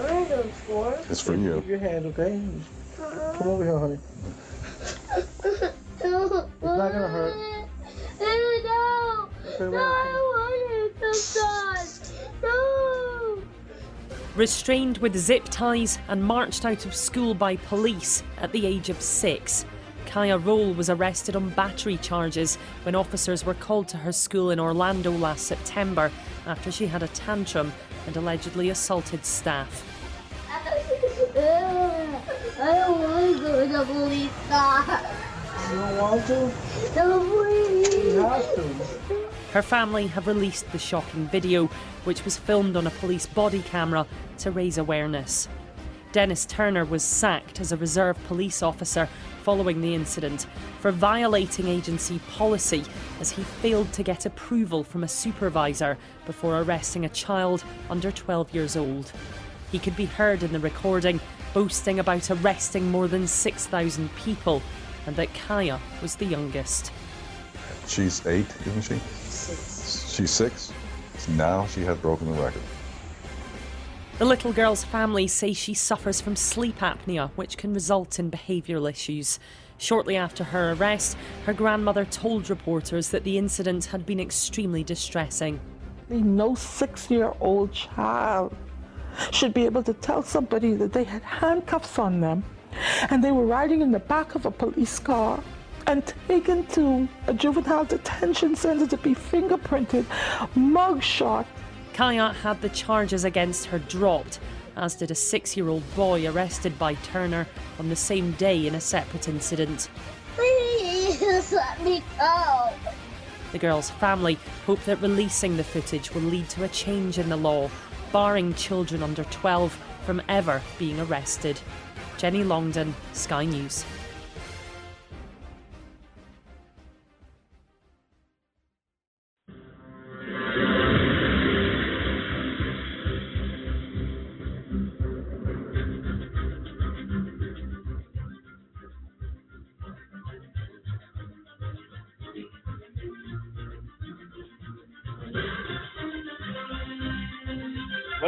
It's for you. Keep your hands, okay? Come over here, honey. It's not gonna hurt. No. Okay, No, I want it sometimes. No. Restrained with zip ties and marched out of school by police at the age of six, Kaia Rolle was arrested on battery charges when officers were called to her school in Orlando last September after she had a tantrum and allegedly assaulted staff. You don't want to? You have to. Her family have released the shocking video, which was filmed on a police body camera to raise awareness. Dennis Turner was sacked as a reserve police officer following the incident for violating agency policy as he failed to get approval from a supervisor before arresting a child under 12 years old. He could be heard in the recording boasting about arresting more than 6,000 people and that Kaia was the youngest. She's eight, isn't she? She's six. Now she has broken the record. The little girl's family say she suffers from sleep apnea, which can result in behavioural issues. Shortly after her arrest, her grandmother told reporters that the incident had been extremely distressing. No six year old child should be able to tell somebody that they had handcuffs on them and they were riding in the back of a police car and taken to a juvenile detention center to be fingerprinted, mugshot. Kaia had the charges against her dropped, as did a six year old boy arrested by Turner on the same day in a separate incident. Please let me go. The girl's family hope that releasing the footage will lead to a change in the law, barring children under 12 from ever being arrested. Jenny Longdon, Sky News.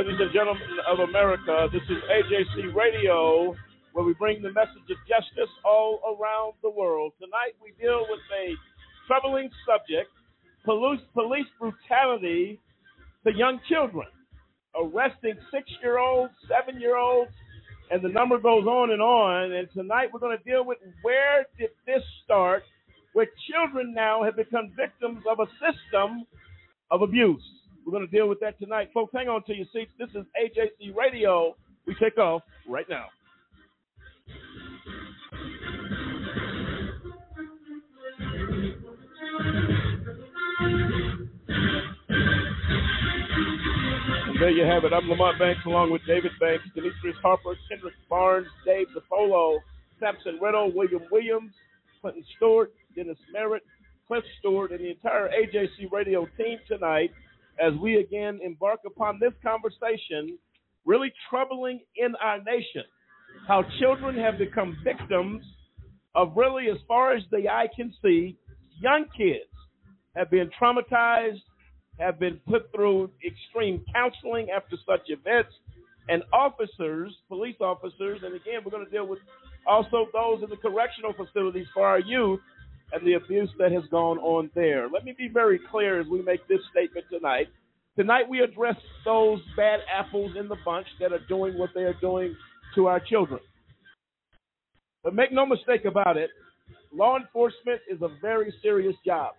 Ladies and gentlemen of America, this is AJC Radio, where we bring the message of justice all around the world. Tonight we deal with a troubling subject police, police brutality to young children, arresting six year olds, seven year olds, and the number goes on and on. And tonight we're going to deal with where did this start, where children now have become victims of a system of abuse. We're going to deal with that tonight. Folks, hang on to your seats. This is AJC Radio. We take off right now. There you have it. I'm Lamont Banks along with David Banks, Demetrius Harper, Kendrick Barnes, Dave DePolo, Samson Riddle, William Williams, Clinton Stewart, Dennis Merritt, Cliff Stewart, and the entire AJC radio team tonight as we again embark upon this conversation, really troubling in our nation. How children have become victims of really, as far as the eye can see, young kids have been traumatized, have been put through extreme counseling after such events, and officers, police officers, and again, we're going to deal with also those in the correctional facilities for our youth and the abuse that has gone on there. Let me be very clear as we make this statement tonight. Tonight, we address those bad apples in the bunch that are doing what they are doing to our children. But make no mistake about it, law enforcement is a very serious job.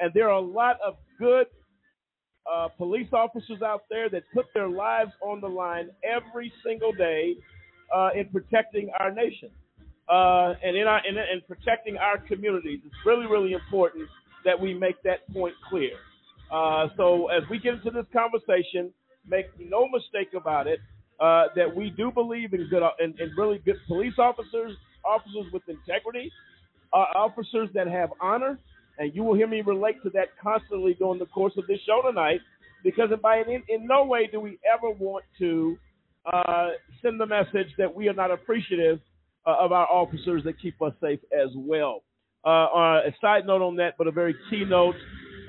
And there are a lot of good uh, police officers out there that put their lives on the line every single day uh, in protecting our nation uh, and in our in, in protecting our communities. It's really really important that we make that point clear. Uh, so as we get into this conversation, make no mistake about it uh, that we do believe in good in, in really good police officers, officers with integrity, uh, officers that have honor, and you will hear me relate to that constantly during the course of this show tonight. Because by in, in no way do we ever want to uh, send the message that we are not appreciative uh, of our officers that keep us safe as well. Uh, uh, a side note on that, but a very key note.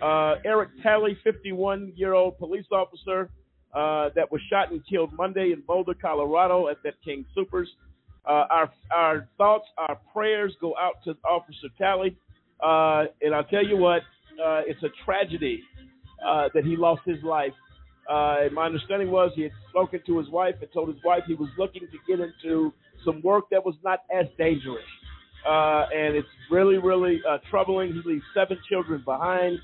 Uh, Eric Talley, 51 year old police officer, uh, that was shot and killed Monday in Boulder, Colorado, at that King Supers. Uh, our our thoughts, our prayers go out to Officer Talley, and I'll tell you what, it's a tragedy that he lost his life. My understanding was he had spoken to his wife and told his wife he was looking to get into some work that was not as dangerous. Uh, and it's really, really uh, troubling. He leaves seven children behind.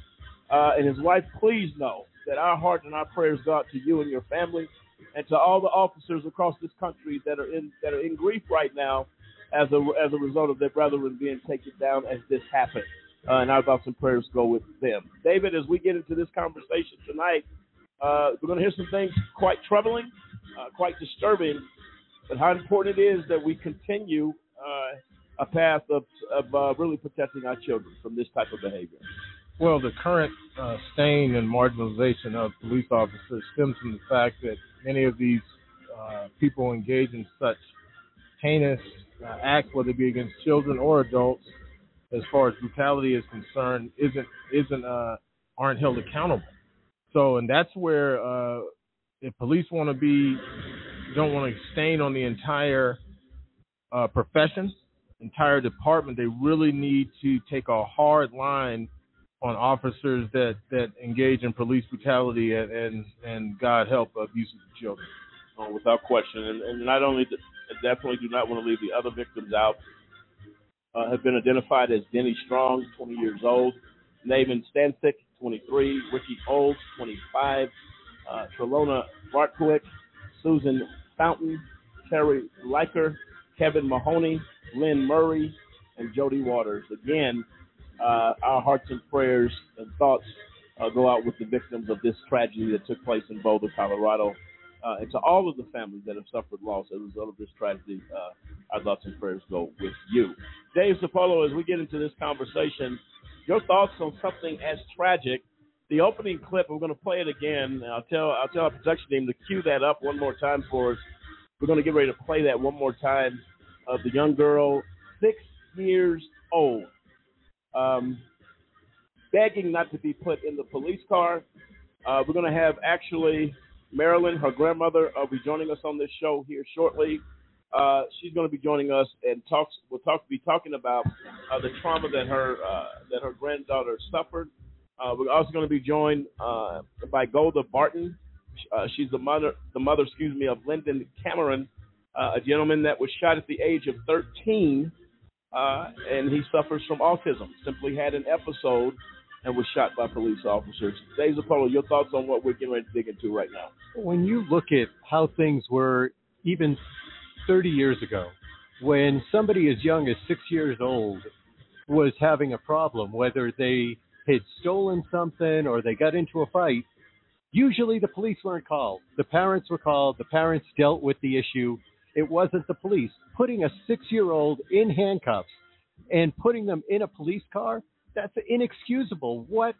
Uh, and his wife, please know that our heart and our prayers go out to you and your family, and to all the officers across this country that are in that are in grief right now, as a as a result of their brethren being taken down as this happened. Uh, and our thoughts and prayers go with them. David, as we get into this conversation tonight, uh, we're going to hear some things quite troubling, uh, quite disturbing, but how important it is that we continue uh, a path of, of uh, really protecting our children from this type of behavior. Well, the current uh, stain and marginalization of police officers stems from the fact that many of these uh, people engage in such heinous uh, acts, whether it be against children or adults, as far as brutality is concerned, isn't isn't uh, aren't held accountable. So, and that's where if police want to be, don't want to stain on the entire uh, profession, entire department, they really need to take a hard line on officers that that engage in police brutality and and, and God help abuse of children. Oh, without question, and, and not only definitely do not want to leave the other victims out. Uh, have been identified as Denny Stong, 20 years old, Neven Stanisic, 23, Rikki Olds, 25, uh, Tralona Bartkowiak, Susan Fountain, Teri Leiker, Kevin Mahoney, Lynn Murray, and Jody Waters. Again, uh, our hearts and prayers and thoughts uh, go out with the victims of this tragedy that took place in Boulder, Colorado. Uh, and to all of the families that have suffered loss as a result of this tragedy, uh, our thoughts and prayers go with you. Dave Sapolo, as we get into this conversation, your thoughts on something as tragic. The opening clip, we're going to play it again. I'll tell I'll tell our production team to cue that up one more time for us. We're going to get ready to play that one more time of the young girl, six years old, um, begging not to be put in the police car. Uh, we're going to have actually Meralyn, her grandmother, will be joining us on this show here shortly. Uh, she's going to be joining us and talks. We'll talk be talking about uh, the trauma that her uh, that her granddaughter suffered. Uh, we're also going to be joined uh, by Golda Barton. Uh, she's the mother, the mother, excuse me, of Linden Cameron, a gentleman that was shot at the age of 13 uh, and he suffers from autism. Simply had an episode and was shot by police officers. Dave Zapolo, your thoughts on what we're getting ready to dig into right now? When you look at how things were even 30 years ago, when somebody as young as six years old was having a problem, whether they had stolen something or they got into a fight, usually the police weren't called. The parents were called. The parents dealt with the issue it wasn't the police. Putting a six year old in handcuffs and putting them in a police car, that's inexcusable. What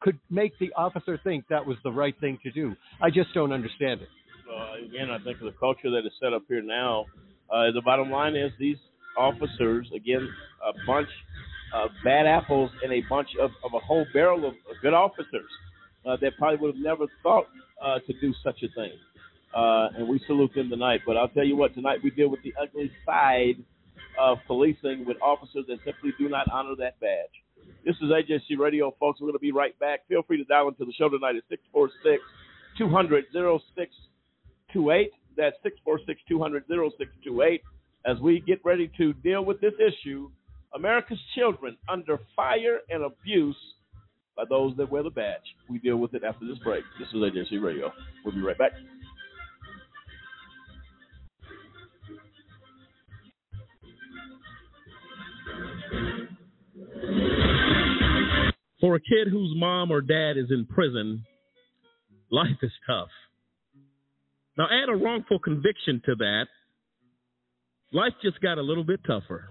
could make the officer think that was the right thing to do? I just don't understand it. Uh, again, I think the culture that is set up here now, uh, the bottom line is these officers, again, a bunch of bad apples and a bunch of, of a whole barrel of, of good officers uh, that probably would have never thought uh, to do such a thing uh, and we salute them tonight. But I'll tell you what, tonight we deal with the ugly side of policing with officers that simply do not honor that badge. This is AJC Radio, folks. We're going to be right back. Feel free to dial into the show tonight at 646 200 0628. That's 646 200 0628. As we get ready to deal with this issue, America's children under fire and abuse by those that wear the badge. We deal with it after this break. This is AJC Radio. We'll be right back. For a kid whose mom or dad is in prison, life is tough. Now, add a wrongful conviction to that, life just got a little bit tougher.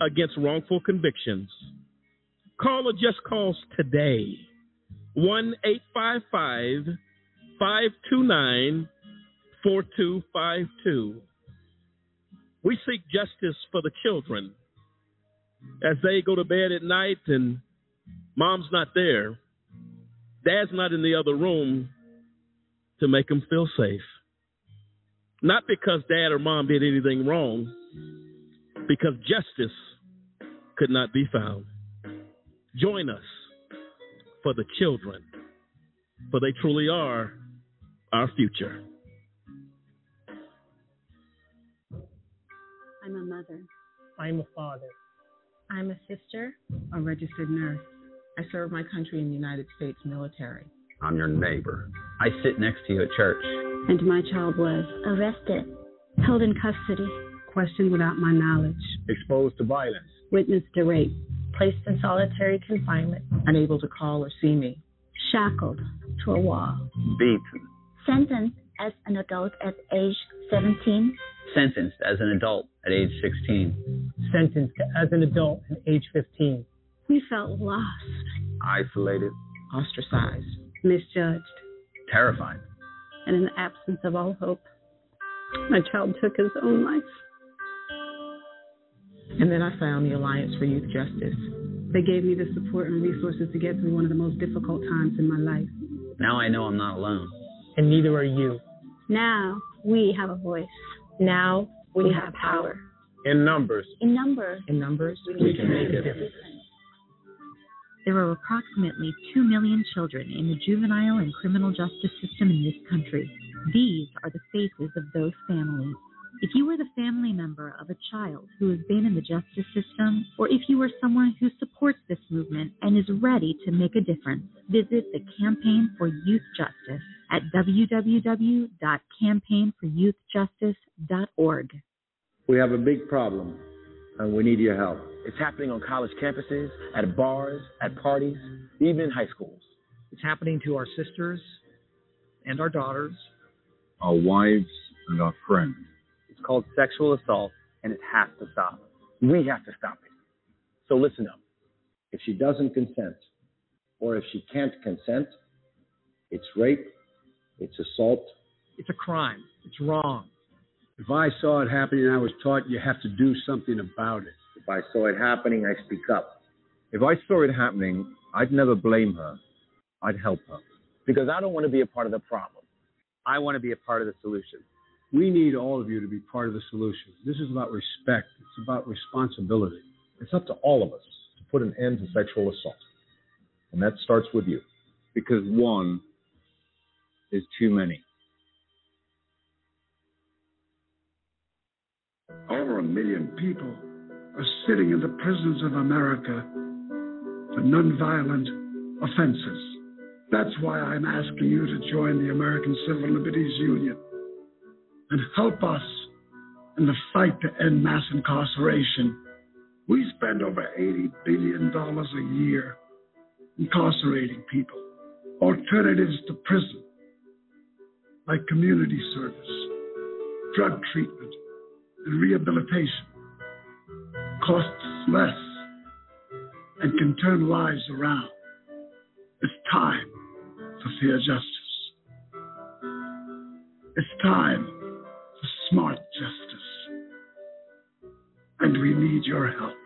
against wrongful convictions. Call a Just Cause today 1 855 529 4252. We seek justice for the children as they go to bed at night and mom's not there, dad's not in the other room to make them feel safe. Not because dad or mom did anything wrong, because justice could not be found. Join us for the children, for they truly are our future. I'm a mother. I'm a father. I'm a sister. A registered nurse. I serve my country in the United States military. I'm your neighbor. I sit next to you at church. And my child was arrested, held in custody, questioned without my knowledge, exposed to violence, witnessed a rape, placed in solitary confinement, unable to call or see me, shackled to a wall, beaten, sentenced as an adult at age 17, sentenced as an adult at age 16, sentenced as an adult at age 15. We felt lost, isolated, ostracized, misjudged, terrified. And in the absence of all hope, my child took his own life. And then I found the Alliance for Youth Justice. They gave me the support and resources to get through one of the most difficult times in my life. Now I know I'm not alone. And neither are you. Now we have a voice. Now we, we have, have power. In numbers. In numbers. In numbers, we, we can make a difference. There are approximately 2 million children in the juvenile and criminal justice system in this country. These are the faces of those families. If you are the family member of a child who has been in the justice system, or if you are someone who supports this movement and is ready to make a difference, visit the Campaign for Youth Justice at www.campaignforyouthjustice.org. We have a big problem, and we need your help. It's happening on college campuses, at bars, at parties, even in high schools. It's happening to our sisters and our daughters, our wives and our friends. It's called sexual assault, and it has to stop. We have to stop it. So listen up. If she doesn't consent, or if she can't consent, it's rape, it's assault. It's a crime. It's wrong. If I saw it happening and I was taught you have to do something about it. If I saw it happening, I speak up. If I saw it happening, I'd never blame her. I'd help her. Because I don't want to be a part of the problem. I want to be a part of the solution. We need all of you to be part of the solution. This is about respect. It's about responsibility. It's up to all of us to put an end to sexual assault. And that starts with you. Because one is too many. Over a million people are sitting in the prisons of America for nonviolent offenses. That's why I'm asking you to join the American Civil Liberties Union and help us in the fight to end mass incarceration. We spend over $80 billion a year incarcerating people. Alternatives to prison, like community service, drug treatment, and rehabilitation, costs less and can turn lives around. It's time for fair justice. It's time smart justice. And we need your help.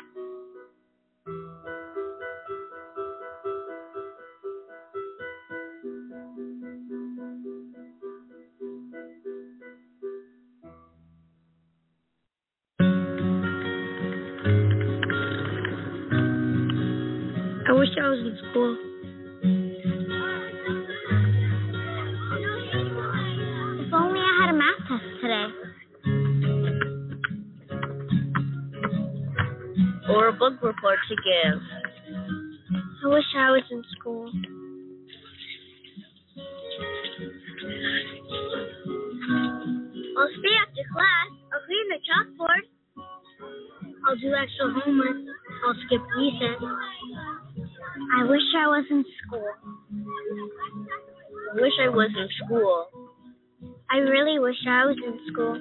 I was in school.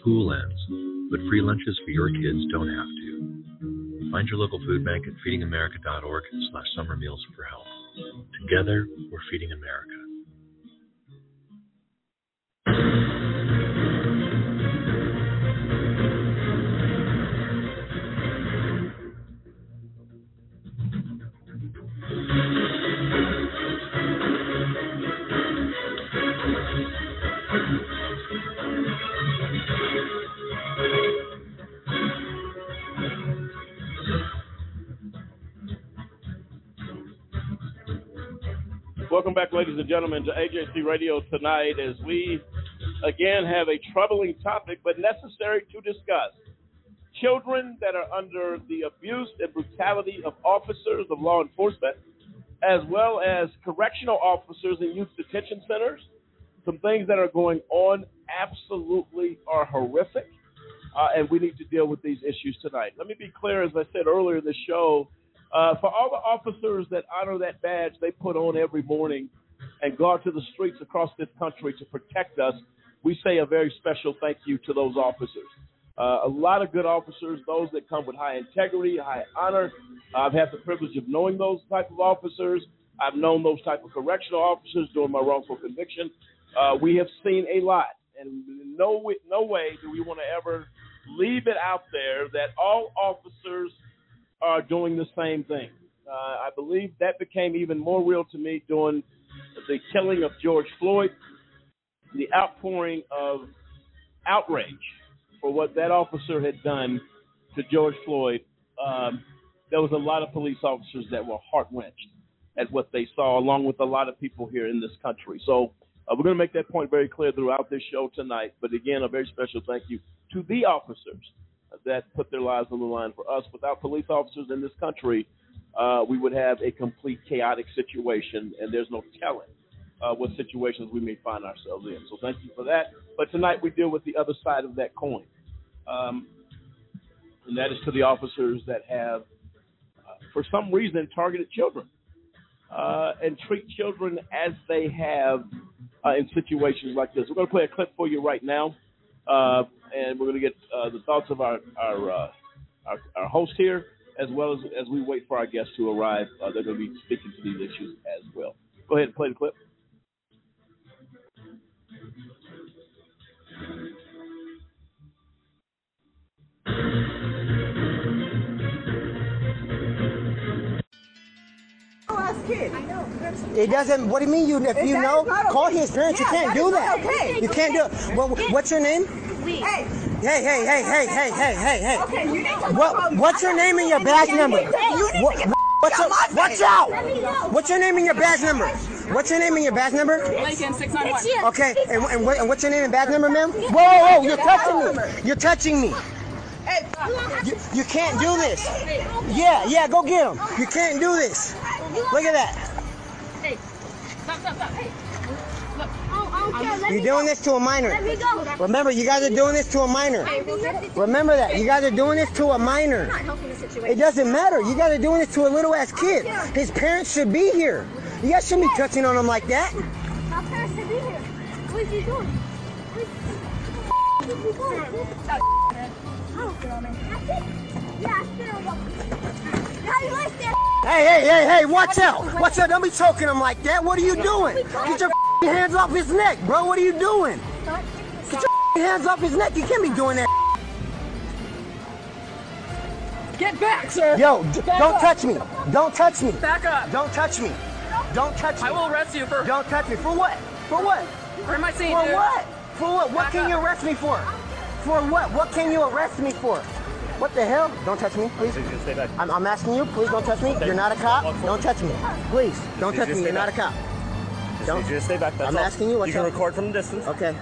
School ends, but free lunches for your kids don't have to. Find your local food bank at feedingamerica.org slash summer meals for help. Together, we're feeding America. And gentlemen, to AJC Radio tonight as we again have a troubling topic but necessary to discuss. Children that are under the abuse and brutality of officers of law enforcement, as well as correctional officers in youth detention centers. Some things that are going on absolutely are horrific, uh, and we need to deal with these issues tonight. Let me be clear, as I said earlier in the show, uh, for all the officers that honor that badge they put on every morning and out to the streets across this country to protect us, we say a very special thank you to those officers. Uh, a lot of good officers, those that come with high integrity, high honor. I've had the privilege of knowing those type of officers. I've known those type of correctional officers during my wrongful conviction. Uh, we have seen a lot, and no way, no way do we want to ever leave it out there that all officers are doing the same thing. Uh, I believe that became even more real to me during the killing of George Floyd, the outpouring of outrage for what that officer had done to George Floyd. Um, there was a lot of police officers that were heart wrenched at what they saw, along with a lot of people here in this country. So uh, we're going to make that point very clear throughout this show tonight. But again, a very special thank you to the officers that put their lives on the line for us. Without police officers in this country, uh, we would have a complete chaotic situation, and there's no telling uh, what situations we may find ourselves in. So thank you for that. But tonight we deal with the other side of that coin, um, and that is to the officers that have, uh, for some reason, targeted children uh, and treat children as they have uh, in situations like this. We're going to play a clip for you right now, uh, and we're going to get the thoughts of our our, our our host here, as well as as we wait for our guests to arrive. Uh, they're going to be speaking to these issues as well. Go ahead and play the clip. It doesn't. What do you mean? You if you know, not call okay? his parents. Yeah, you can't do that. okay. You can't do it. Well, what's your name? Hey. Hey, hey, hey, hey, hey, hey, hey, hey. Okay, you need to What? What's your name and your badge number? You need to What, what's your, watch out! Let me go. What's your name and your badge number? What's your name and your badge number? Lincoln, 691. Okay, and, and, what, and what's your name and badge number, ma'am? Whoa, whoa, you're touching me. You're touching me. Hey, You, you can't do this. Yeah, yeah, go get him. You can't do this. Look at that. Hey, stop, stop, stop. Hey, look. You're doing this to a minor. Let me go. Remember, you guys are doing this to a minor. Remember that. You guys are doing this to a minor. It doesn't matter. You guys are doing this to a little ass kid. Oh, His parents should be here. You guys shouldn't be touching on him like that. My parents should be here. What is he doing? What is he doing? I don't feel man. That's it? Yeah, I spit on you. How you like that? Hey, hey, hey, hey, watch out. Watch out. Don't be choking him like that. What are you doing? Get your hands off his neck, bro. What are you doing? Get your hands off his neck. You can't be doing that. Get back, sir. Yo, Back don't up. touch me. Don't touch me. Back up. Don't touch me. Don't touch me. I will arrest you for. Don't touch me. For what? For what? For my scene, For dude. what? For what? What Back can you arrest me for? For what? What can you arrest me for? What the hell? Don't touch me, please. Stay back. I'm, I'm asking you, please don't touch me. You're not a cop. Don't touch me. Please, don't touch me. You're not a cop. Just Don't- need you to stay back. That's I'm all. asking you, what's You can up? record from the distance. Okay.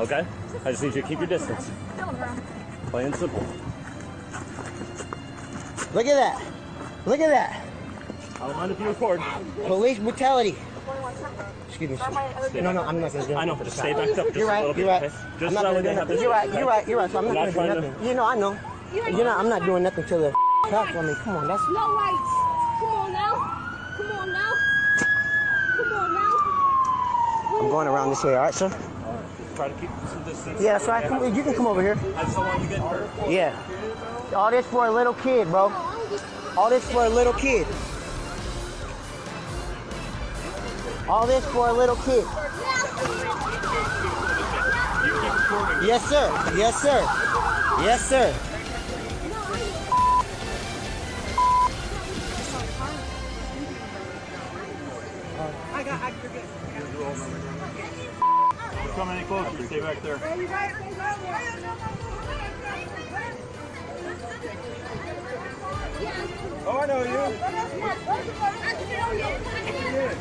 Okay. I just need you to keep your distance. Plain and simple. Look at that. Look at that. I don't mind if you record. Police brutality. Excuse me. sir. No, no, I'm not going to do I know. nothing. Just stay backed up just You're a right. little bit. You're right. okay? I'm not so that gonna way do nothing. You're right. You're right. You're right. So I'm not We're going to do trying nothing. You know, I know. You know, I'm not doing nothing to the cops. I mean, come on. That's No rights. Come on, I'm going around this way, all right, sir? Try to keep some distance. Yeah, that's right. Come, you can come over here. I just don't want you getting hurt. Yeah. All this for a little kid, bro. All this for a little kid. All this for a little kid. Yes, sir. Yes, sir. Yes, sir. Come any closer. Stay back there. Oh, I know you. Hey,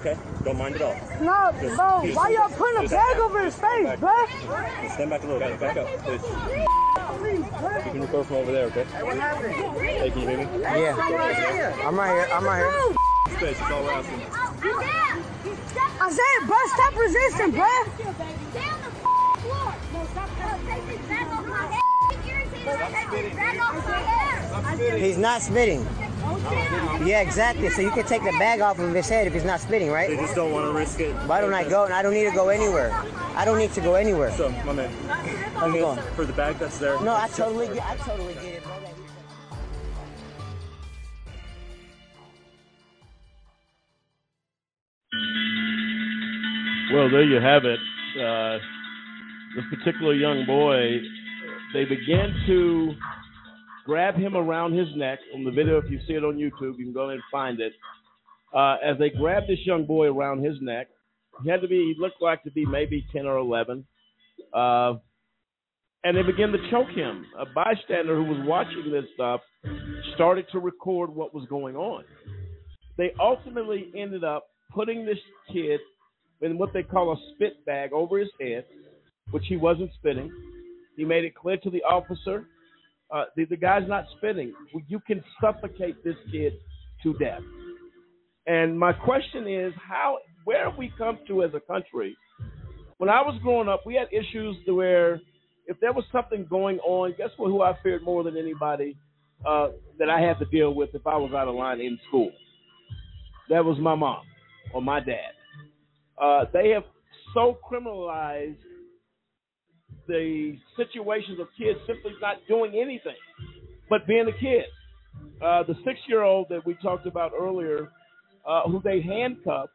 okay? Don't mind at all. No, Just- bro, just- why y'all putting a bag over his face, back. bro? Just stand back a little bit. Back up, please. Please. You can record from over there, okay? What happened? Hey, can you hear me? Yeah. I'm right here. I'm right here. Space, that's all we're asking. Isaiah, bro, stop resisting, bro. He's not spitting. Yeah, exactly. So you can take the bag off of his head if he's not spitting, right? They just don't want to risk it. Why don't I go? And I don't need to go anywhere. I don't need to go anywhere. So, my man, How's it going? for the bag that's there. No, I totally get. I totally get it, bro. Well, there you have it. Uh, this particular young boy, they began to grab him around his neck. On the video, if you see it on YouTube, you can go and find it. Uh, as they grabbed this young boy around his neck, he had to be, he looked like to be maybe 10 or 11. Uh, and they began to choke him. A bystander who was watching this stuff started to record what was going on. They ultimately ended up putting this kid in what they call a spit bag over his head, which he wasn't spitting. He made it clear to the officer, uh, the, the guy's not spitting. You can suffocate this kid to death. And my question is, how, where have we come to as a country? When I was growing up, we had issues where if there was something going on, guess what? Who I feared more than anybody uh, that I had to deal with if I was out of line in school. That was my mom or my dad. Uh, they have so criminalized the situations of kids simply not doing anything but being a kid. Uh, the six-year-old that we talked about earlier, uh, who they handcuffed,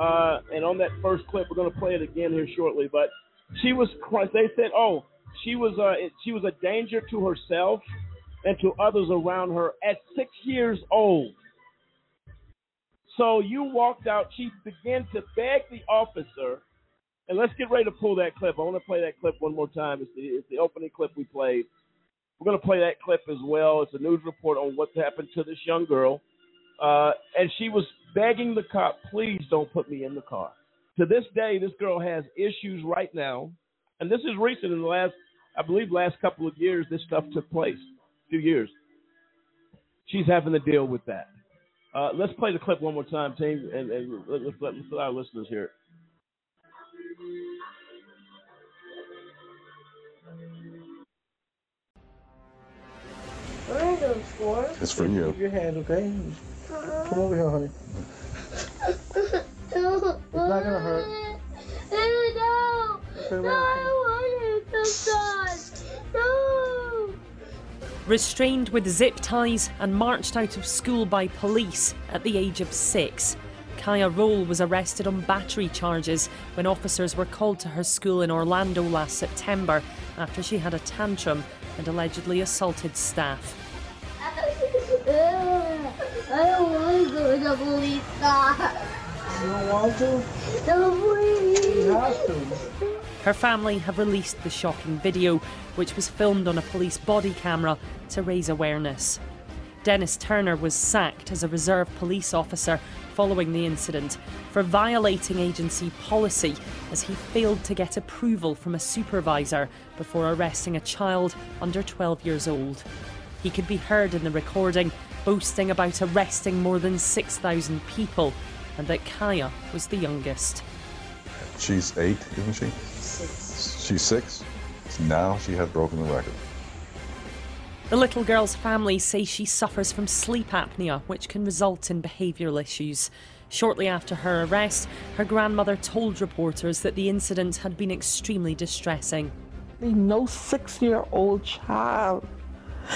uh, and on that first clip, we're going to play it again here shortly. But she was, they said, oh, she was, uh, she was a danger to herself and to others around her at six years old. So you walked out. She began to beg the officer, and let's get ready to pull that clip. I want to play that clip one more time. It's the, it's the opening clip we played. We're going to play that clip as well. It's a news report on what's happened to this young girl. Uh, and she was begging the cop, please don't put me in the car. To this day, this girl has issues right now. And this is recent in the last, I believe, last couple of years, this stuff took place. Few years. She's having to deal with that. Uh, let's play the clip one more time, team, and, and let, let's, let, let's let our listeners hear it. It's for you. Your hands, okay? Come over here, honey. It's not gonna hurt. No! Okay, No. I want it sometimes! No! Restrained with zip ties and marched out of school by police at the age of six. Kaia Rolle was arrested on battery charges when officers were called to her school in Orlando last September after she had a tantrum and allegedly assaulted staff. I don't want to go to the police. You don't want to? You have to. Her family have released the shocking video, which was filmed on a police body camera to raise awareness. Dennis Turner was sacked as a reserve police officer following the incident for violating agency policy as he failed to get approval from a supervisor before arresting a child under 12 years old. He could be heard in the recording boasting about arresting more than 6,000 people and that Kaia was the youngest. She's eight, isn't she? Six. She's six. Now she has broken the record. The little girl's family say she suffers from sleep apnea, which can result in behavioural issues. Shortly after her arrest, her grandmother told reporters that the incident had been extremely distressing. No six year old child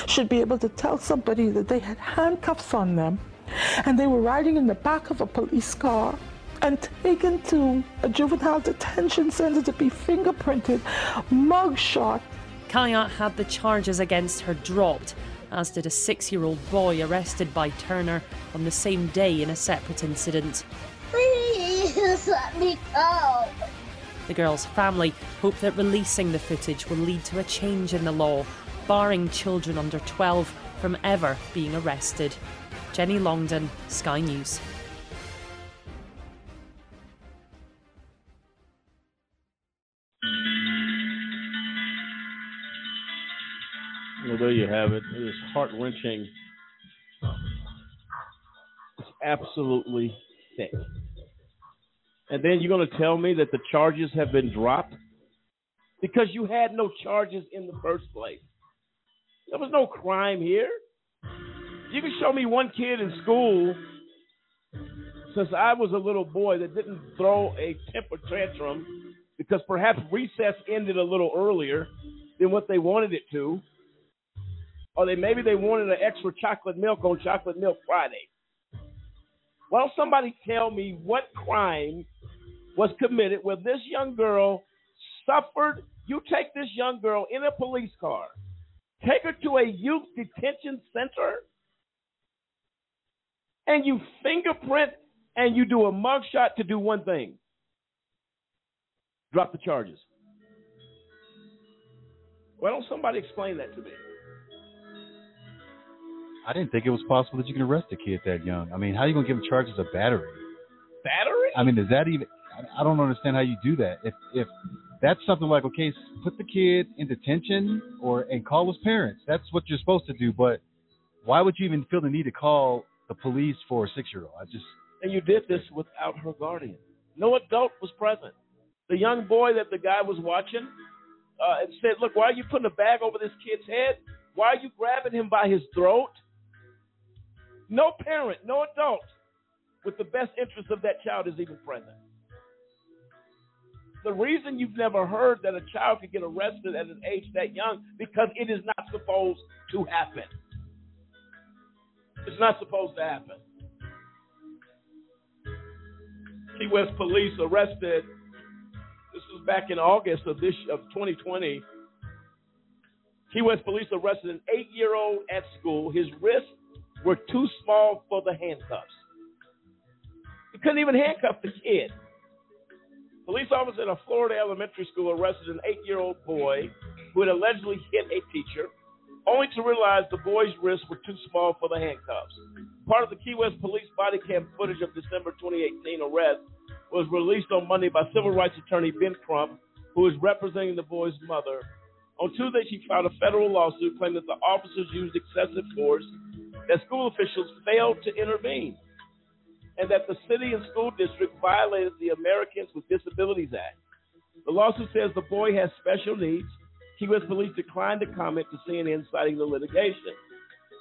should be able to tell somebody that they had handcuffs on them and they were riding in the back of a police car and taken to a juvenile detention center to be fingerprinted, mugshot. Kaia had the charges against her dropped, as did a six year old boy arrested by Turner on the same day in a separate incident. Please let me go. The girl's family hope that releasing the footage will lead to a change in the law, barring children under 12 from ever being arrested. Jenny Longdon, Sky News. Well, there you have it. It is heart wrenching. It's absolutely thick. And then you're going to tell me that the charges have been dropped? Because you had no charges in the first place. There was no crime here. You can show me one kid in school since I was a little boy that didn't throw a temper tantrum because perhaps recess ended a little earlier than what they wanted it to. Or they maybe they wanted an extra chocolate milk on chocolate milk Friday. Why don't somebody tell me what crime was committed where this young girl suffered? You take this young girl in a police car, take her to a youth detention center, and you fingerprint and you do a mugshot to do one thing drop the charges. Why don't somebody explain that to me? I didn't think it was possible that you can arrest a kid that young. I mean, how are you going to give him charges of battery? Battery? I mean, is that even? I don't understand how you do that. If if that's something like okay, put the kid in detention or and call his parents. That's what you're supposed to do. But why would you even feel the need to call the police for a six year old? I just and you did this without her guardian. No adult was present. The young boy that the guy was watching uh, and said, "Look, why are you putting a bag over this kid's head? Why are you grabbing him by his throat?" No parent, no adult with the best interest of that child is even present. The reason you've never heard that a child could get arrested at an age that young because it is not supposed to happen. It's not supposed to happen. Key West police arrested. This was back in August of this of 2020. Key West police arrested an eight-year-old at school. His wrists were too small for the handcuffs. You couldn't even handcuff the kid. Police officers at a Florida elementary school arrested an eight-year-old boy who had allegedly hit a teacher, only to realize the boy's wrists were too small for the handcuffs. Part of the Key West police body cam footage of December 2018 arrest was released on Monday by civil rights attorney Ben Crump, who is representing the boy's mother. On Tuesday, she filed a federal lawsuit claiming that the officers used excessive force, that school officials failed to intervene, and that the city and school district violated the Americans with Disabilities Act. The lawsuit says the boy has special needs. Key West police declined to comment to CNN citing the litigation.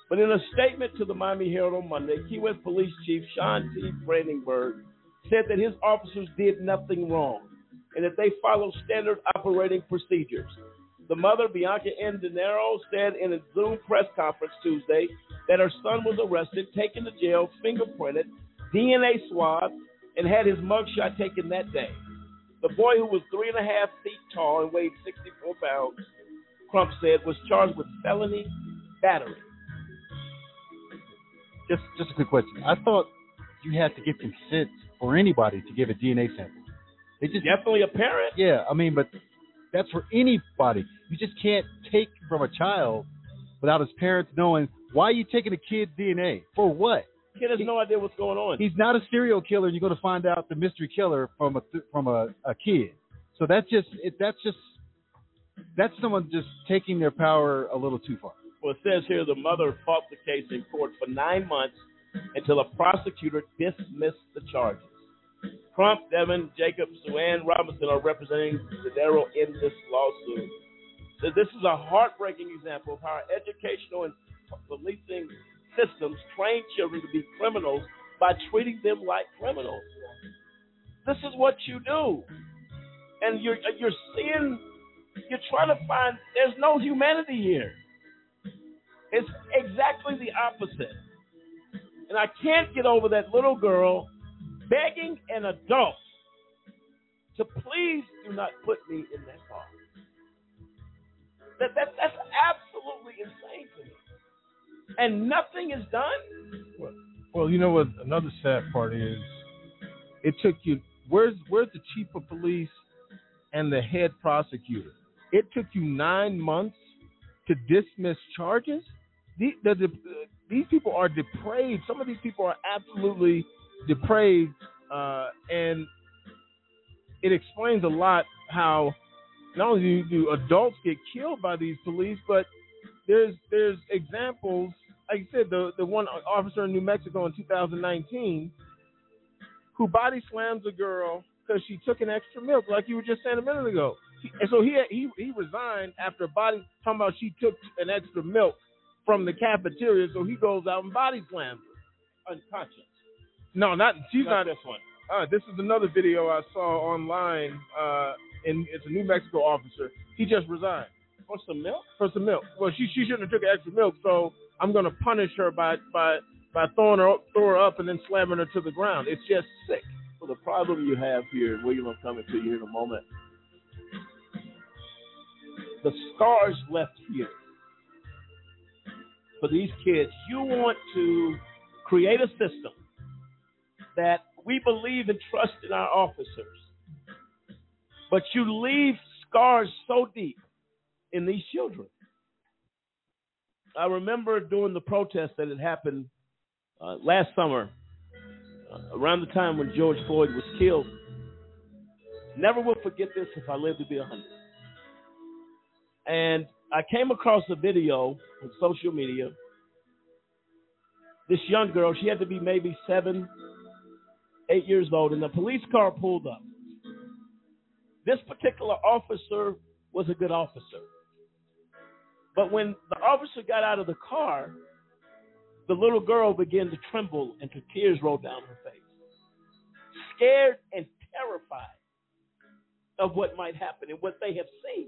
But in a statement to the Miami Herald on Monday, Key West Police Chief Sean T. Brandenburg said that his officers did nothing wrong and that they followed standard operating procedures. The mother, Bianca N. Digennaro, said in a Zoom press conference Tuesday that her son was arrested, taken to jail, fingerprinted, DNA swabbed, and had his mugshot taken that day. The boy, who was three and a half feet tall and weighed 64 pounds, Crump said, was charged with felony battery. just just a quick question. I thought you had to get consent for anybody to give a DNA sample. They just Definitely a parent. yeah. I mean, but that's for anybody. You just can't take from a child without his parents knowing why are you taking a kid's DNA for what. Kid has no idea what's going on. He's not a serial killer. You're going to find out the mystery killer from a from a, a kid. So that's just it, that's just that's someone just taking their power a little too far. Well, it says here the mother fought the case in court for nine months until a prosecutor dismissed the charges. Crump, Devon, Jacob, Sue Ann Robinson are representing Zadaro in this lawsuit. So this is a heartbreaking example of how our educational and policing systems train children to be criminals by treating them like criminals. This is what you do, and you're you're seeing, you're trying to find. There's no humanity here. It's exactly the opposite. And I can't get over that little girl begging an adult to please do not put me in that car. That, that that's absolutely insane to me. And nothing is done. Well, well, you know what? Another sad part is, it took you. Where's Where's the chief of police and the head prosecutor? It took you nine months to dismiss charges. The, the, the, these people are depraved. Some of these people are absolutely depraved, uh, and it explains a lot how not only do adults get killed by these police, but there's there's examples. Like I said, the the one officer in New Mexico in 2019 who body slams a girl because she took an extra milk, like you were just saying a minute ago. And so he he he resigned after body talking about she took an extra milk from the cafeteria, so he goes out and body slams her unconscious. No, not she's Not not, this one. Uh, this is another video I saw online. Uh, and it's a New Mexico officer. He just resigned For some milk? for some milk. Well, she she shouldn't have took extra milk, so I'm gonna punish her by by by throwing her up, throw her up and then slamming her to the ground. It's just sick. Well, the problem you have here, William, I'm coming to you in a moment. The scars left here for these kids. You want to create a system that we believe and trust in our officers, but you leave scars so deep in these children. I remember during the protest that had happened uh, last summer, uh, around the time when George Floyd was killed. Never will forget this if I live to be 100. And I came across a video on social media. This young girl, she had to be maybe seven, eight years old, and the police car pulled up. This particular officer was a good officer. But when the officer got out of the car, the little girl began to tremble and her tears rolled down her face. Scared and terrified of what might happen and what they have seen.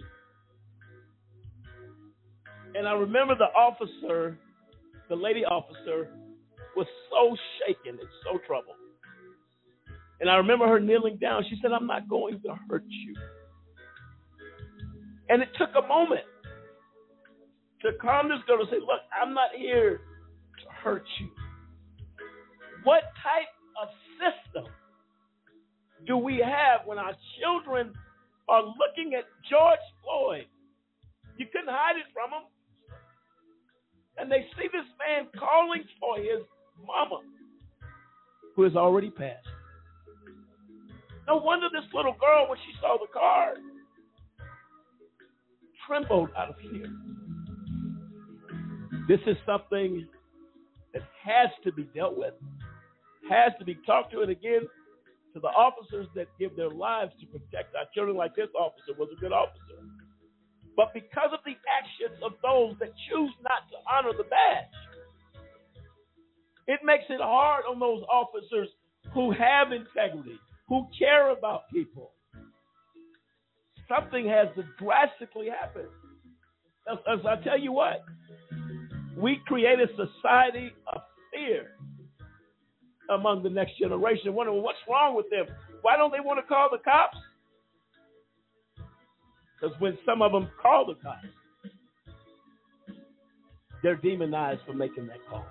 And I remember the officer, the lady officer, was so shaken and so troubled. And I remember her kneeling down. She said, I'm not going to hurt you. And it took a moment to calm this girl and say, Look, I'm not here to hurt you. What type of system do we have when our children are looking at George Floyd? You couldn't hide it from them. And they see this man calling for his mama, who has already passed. No wonder this little girl, when she saw the car, trembled out of fear. This is something that has to be dealt with, has to be talked to. And again, to the officers that give their lives to protect our children, like this officer was a good officer. But because of the actions of those that choose not to honor the badge, it makes it hard on those officers who have integrity, who care about people. Something has to drastically happen. As, I tell you what, we create a society of fear among the next generation. Wondering what's wrong with them? Why don't they want to call the cops? Because when some of them call the cops, they're demonized for making that call.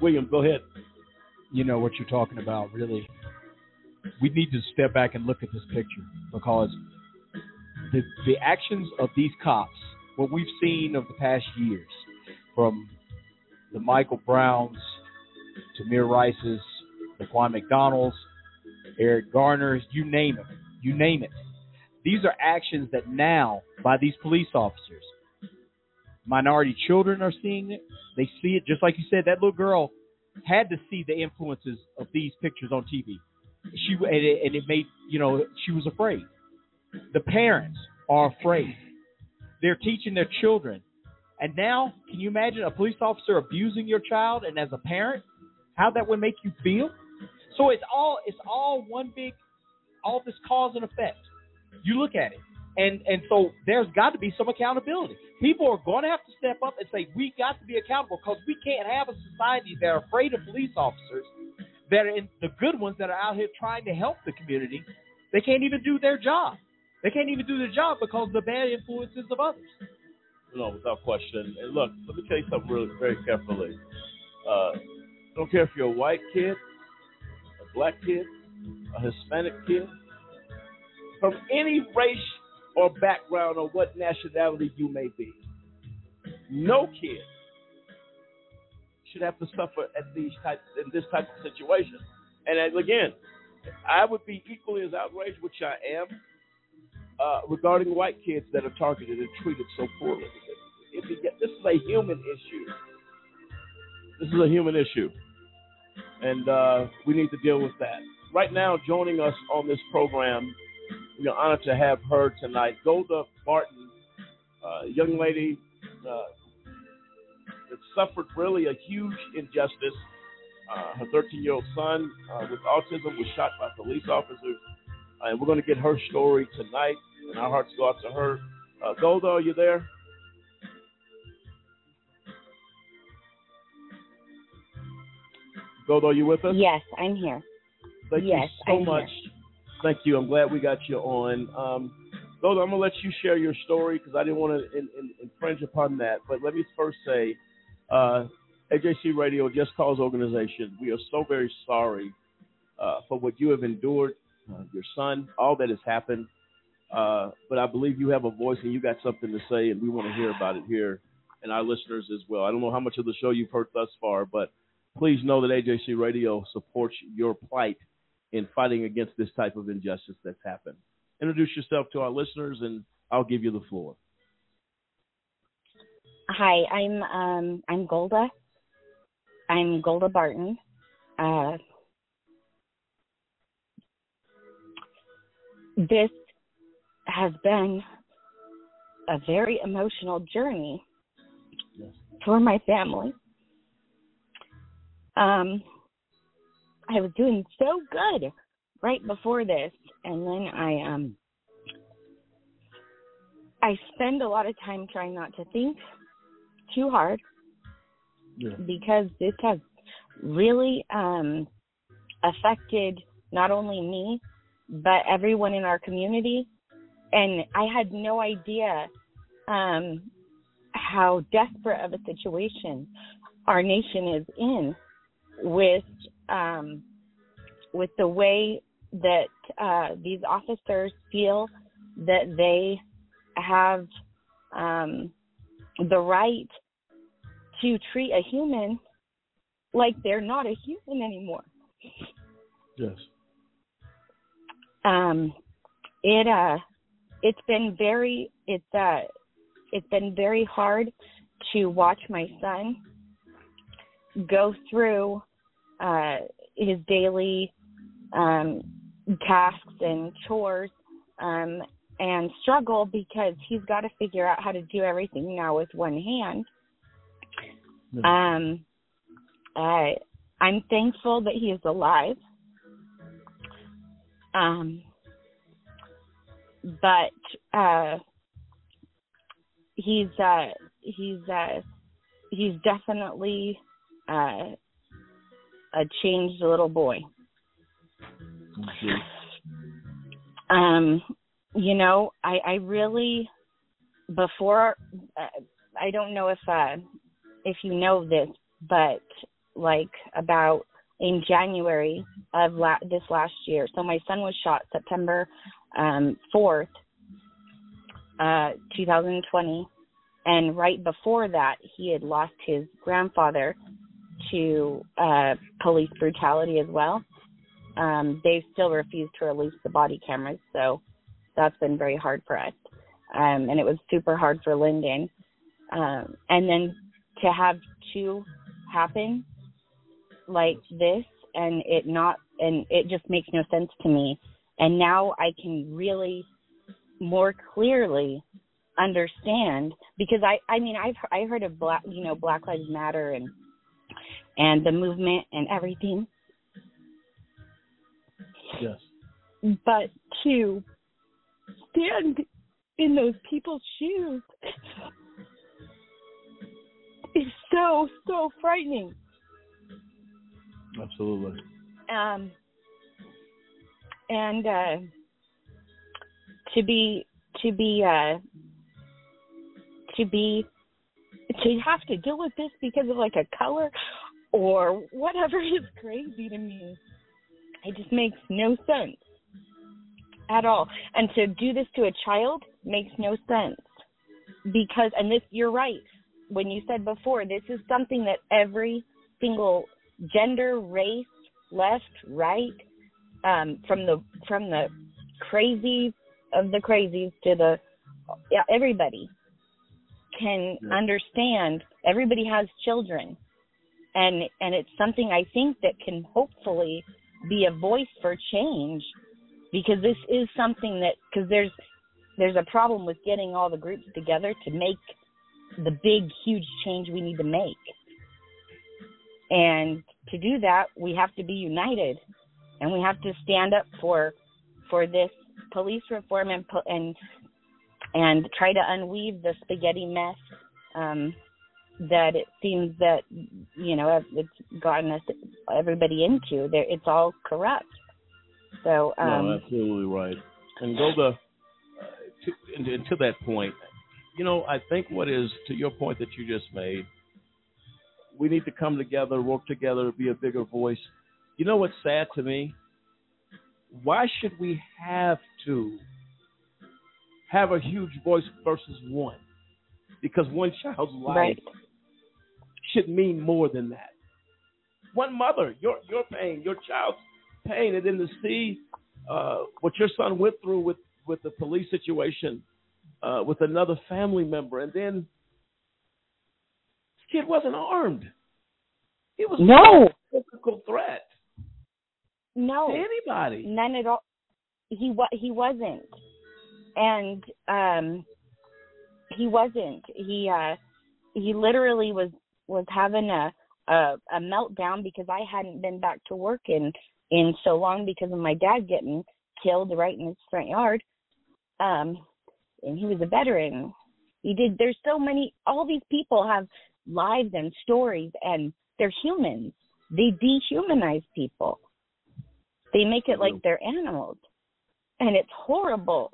William, go ahead. You know what you're talking about, really. We need to step back and look at this picture because the the actions of these cops, what we've seen of the past years, from the Michael Browns Tamir Rice's, Laquan McDonald's, Eric Garner's, you name it. You name it. These are actions that now, by these police officers, minority children are seeing it. They see it just like you said. That little girl had to see the influences of these pictures on TV. She and it, and it made you know she was afraid. The parents are afraid. They're teaching their children, and now can you imagine a police officer abusing your child? And as a parent, how that would make you feel? So it's all it's all one big, all this cause and effect. You look at it, and and so there's got to be some accountability. People are going to have to step up and say we got to be accountable because we can't have a society that are afraid of police officers, that are in, the good ones that are out here trying to help the community. They can't even do their job. They can't even do their job because of the bad influences of others. No, without question. And look, let me tell you something really very carefully. Uh, don't care if you're a white kid, a black kid, a Hispanic kid, from any race or background or what nationality you may be. No kid should have to suffer at these types in this type of situation. And again, I would be equally as outraged, which I am, uh, regarding white kids that are targeted and treated so poorly. If you get, this is a human issue. This is a human issue, and uh, we need to deal with that. Right now, joining us on this program, we are honored to have her tonight, Golda Barton, uh, young lady uh, that suffered really a huge injustice. Uh, her 13 year old son uh, with autism was shot by police officers. Uh, and we're going to get her story tonight, and our hearts go out to her. Uh, Golda, are you there? Golda, are you with us? Yes, I'm here. Thank yes, you so I'm much. Here. Thank you. I'm glad we got you on. Um, Golda, I'm going to let you share your story because I didn't want to in, in, infringe upon that. But let me first say, uh, AJC Radio, Just Cause Organization, we are so very sorry uh, for what you have endured, uh, your son, all that has happened. Uh, but I believe you have a voice and you got something to say, and we want to hear about it here and our listeners as well. I don't know how much of the show you've heard thus far, but please know that AJC Radio supports your plight in fighting against this type of injustice that's happened. Introduce yourself to our listeners, and I'll give you the floor. Hi, I'm um, I'm Golda. I'm Golda Barton. Uh, this has been a very emotional journey for my family. Um, I was doing so good right before this, and then I um I spend a lot of time trying not to think too hard yeah. because this has really um affected not only me but everyone in our community and I had no idea um how desperate of a situation our nation is in with um with the way that uh, these officers feel that they have um, the right to treat a human like they're not a human anymore. Yes. Um, it uh, it's been very it's uh, it's been very hard to watch my son go through uh, his daily um, tasks and chores um, and struggle because he's got to figure out how to do everything now with one hand. Um, I I'm thankful that he is alive. Um, but uh, he's uh, he's uh, he's definitely uh, a changed little boy. Um, you know, I I really before uh, I don't know if uh if you know this, but like about in January of la- this last year. So my son was shot September um 4th uh 2020 and right before that he had lost his grandfather to uh, police brutality as well. Um, they still refuse to release the body cameras, so that's been very hard for us. Um, and it was super hard for Linden. Um, and then to have two happen like this and it not and it just makes no sense to me and now i can really more clearly understand because i i mean i've i heard of black you know black lives matter and and the movement and everything Yes. but to stand in those people's shoes. Is so so frightening. Absolutely. um and uh to be to be uh to be to have to deal with this because of like a color or whatever is crazy to me. It just makes no sense at all. And to do this to a child makes no sense. Because and this you're right. When you said before this is something that every single gender race left right um from the from the crazy of the crazies to the yeah everybody can understand everybody has children. And and it's something i think that can hopefully be a voice for change because this is something that because there's there's a problem with getting all the groups together to make the big huge change we need to make. And to do that we have to be united and we have to stand up for for this police reform and and and try to unweave the spaghetti mess um that it seems that you know it's gotten us everybody into. There it's all corrupt so um no, absolutely right. And Golda, uh, to, and to that point, you know, I think what is to your point that you just made, we need to come together, work together, be a bigger voice. You know what's sad to me? Why should we have to have a huge voice versus one? Because one child's life Right. should mean more than that. One mother, your your pain, your child's pain, and then to see uh, what your son went through with with the police situation uh, with another family member, and then this kid wasn't armed. He was No. physical threat no to anybody. none at all he wa- he wasn't and um he wasn't he uh he literally was was having a a, a meltdown because I hadn't been back to work in in so long because of my dad getting killed right in his front yard um and he was a veteran. He did there's so many all these people have lives and stories and they're humans. They dehumanize people. They make it like they're animals. And it's horrible.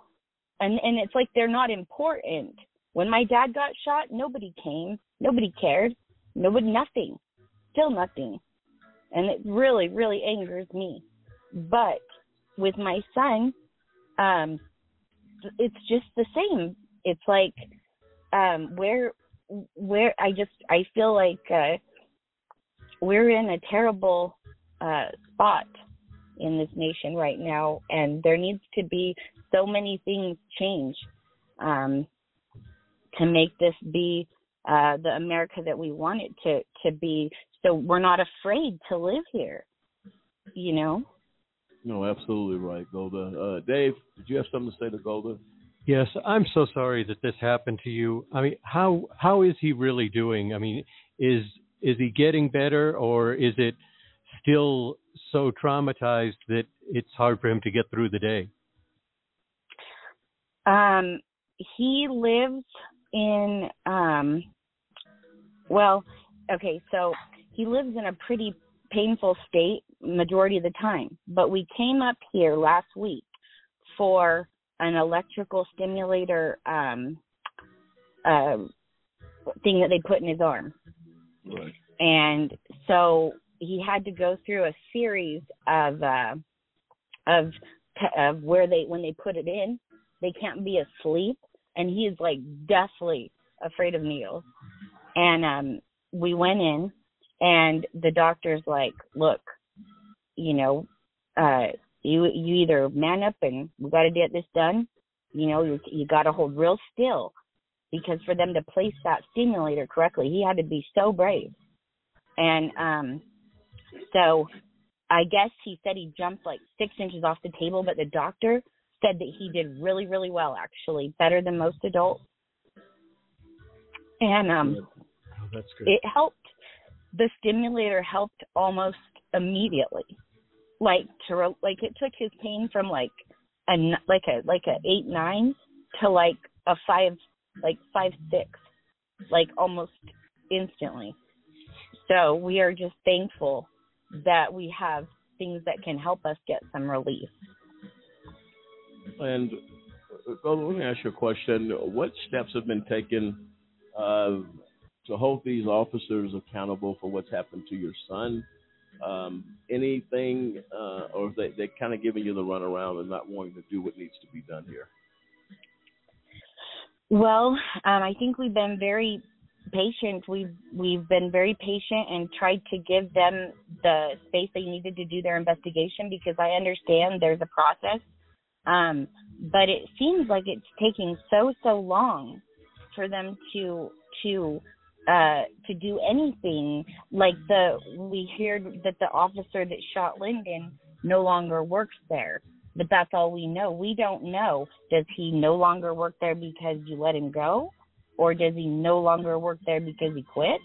And and it's like they're not important. When my dad got shot nobody came. Nobody cared. Nobody nothing. Still nothing and it really really angers me. But with my son um it's just the same. It's like um where where i just i feel like uh we're in a terrible uh spot in this nation right now and there needs to be so many things change um to make this be uh the America that we want it to to be so we're not afraid to live here you know No, absolutely right, Golda. Uh, Dave, did you have something to say to Golda? Yes, I'm so sorry that this happened to you. I mean, how how is he really doing? I mean, is is he getting better or is it still so traumatized that it's hard for him to get through the day? Um, he lives in um well, okay, so he lives in a pretty painful state majority of the time. But we came up here last week for an electrical stimulator um uh thing that they put in his arm. Right. and so he had to go through a series of uh of of where they when they put it in they can't be asleep and he is like deathly afraid of needles and um we went in And the doctor's like, look, you know, uh, you you either man up and we got to get this done. You know, you you got to hold real still because for them to place that stimulator correctly, he had to be so brave. And um, so I guess he said he jumped like six inches off the table, but the doctor said that he did really, really well, actually, better than most adults. And um, Oh, that's good. it helped. The stimulator helped almost immediately. Like to re- like it took his pain from like a like a like a eight nine to like a five like five six, like almost instantly. So we are just thankful that we have things that can help us get some relief. And uh, Golda, let me ask you a question. What steps have been taken uh, to hold these officers accountable for what's happened to your son? Um, anything, uh, or they they kind of giving you the runaround and not wanting to do what needs to be done here? Well, um, I think we've been very patient. We've we've been very patient and tried to give them the space they needed to do their investigation because I understand there's a process. Um, but it seems like it's taking so so long for them to to uh to do anything. Like the we heard that the officer that shot Linden no longer works there. But that's all we know. We don't know. Does he no longer work there because you let him go? Or does he no longer work there because he quit?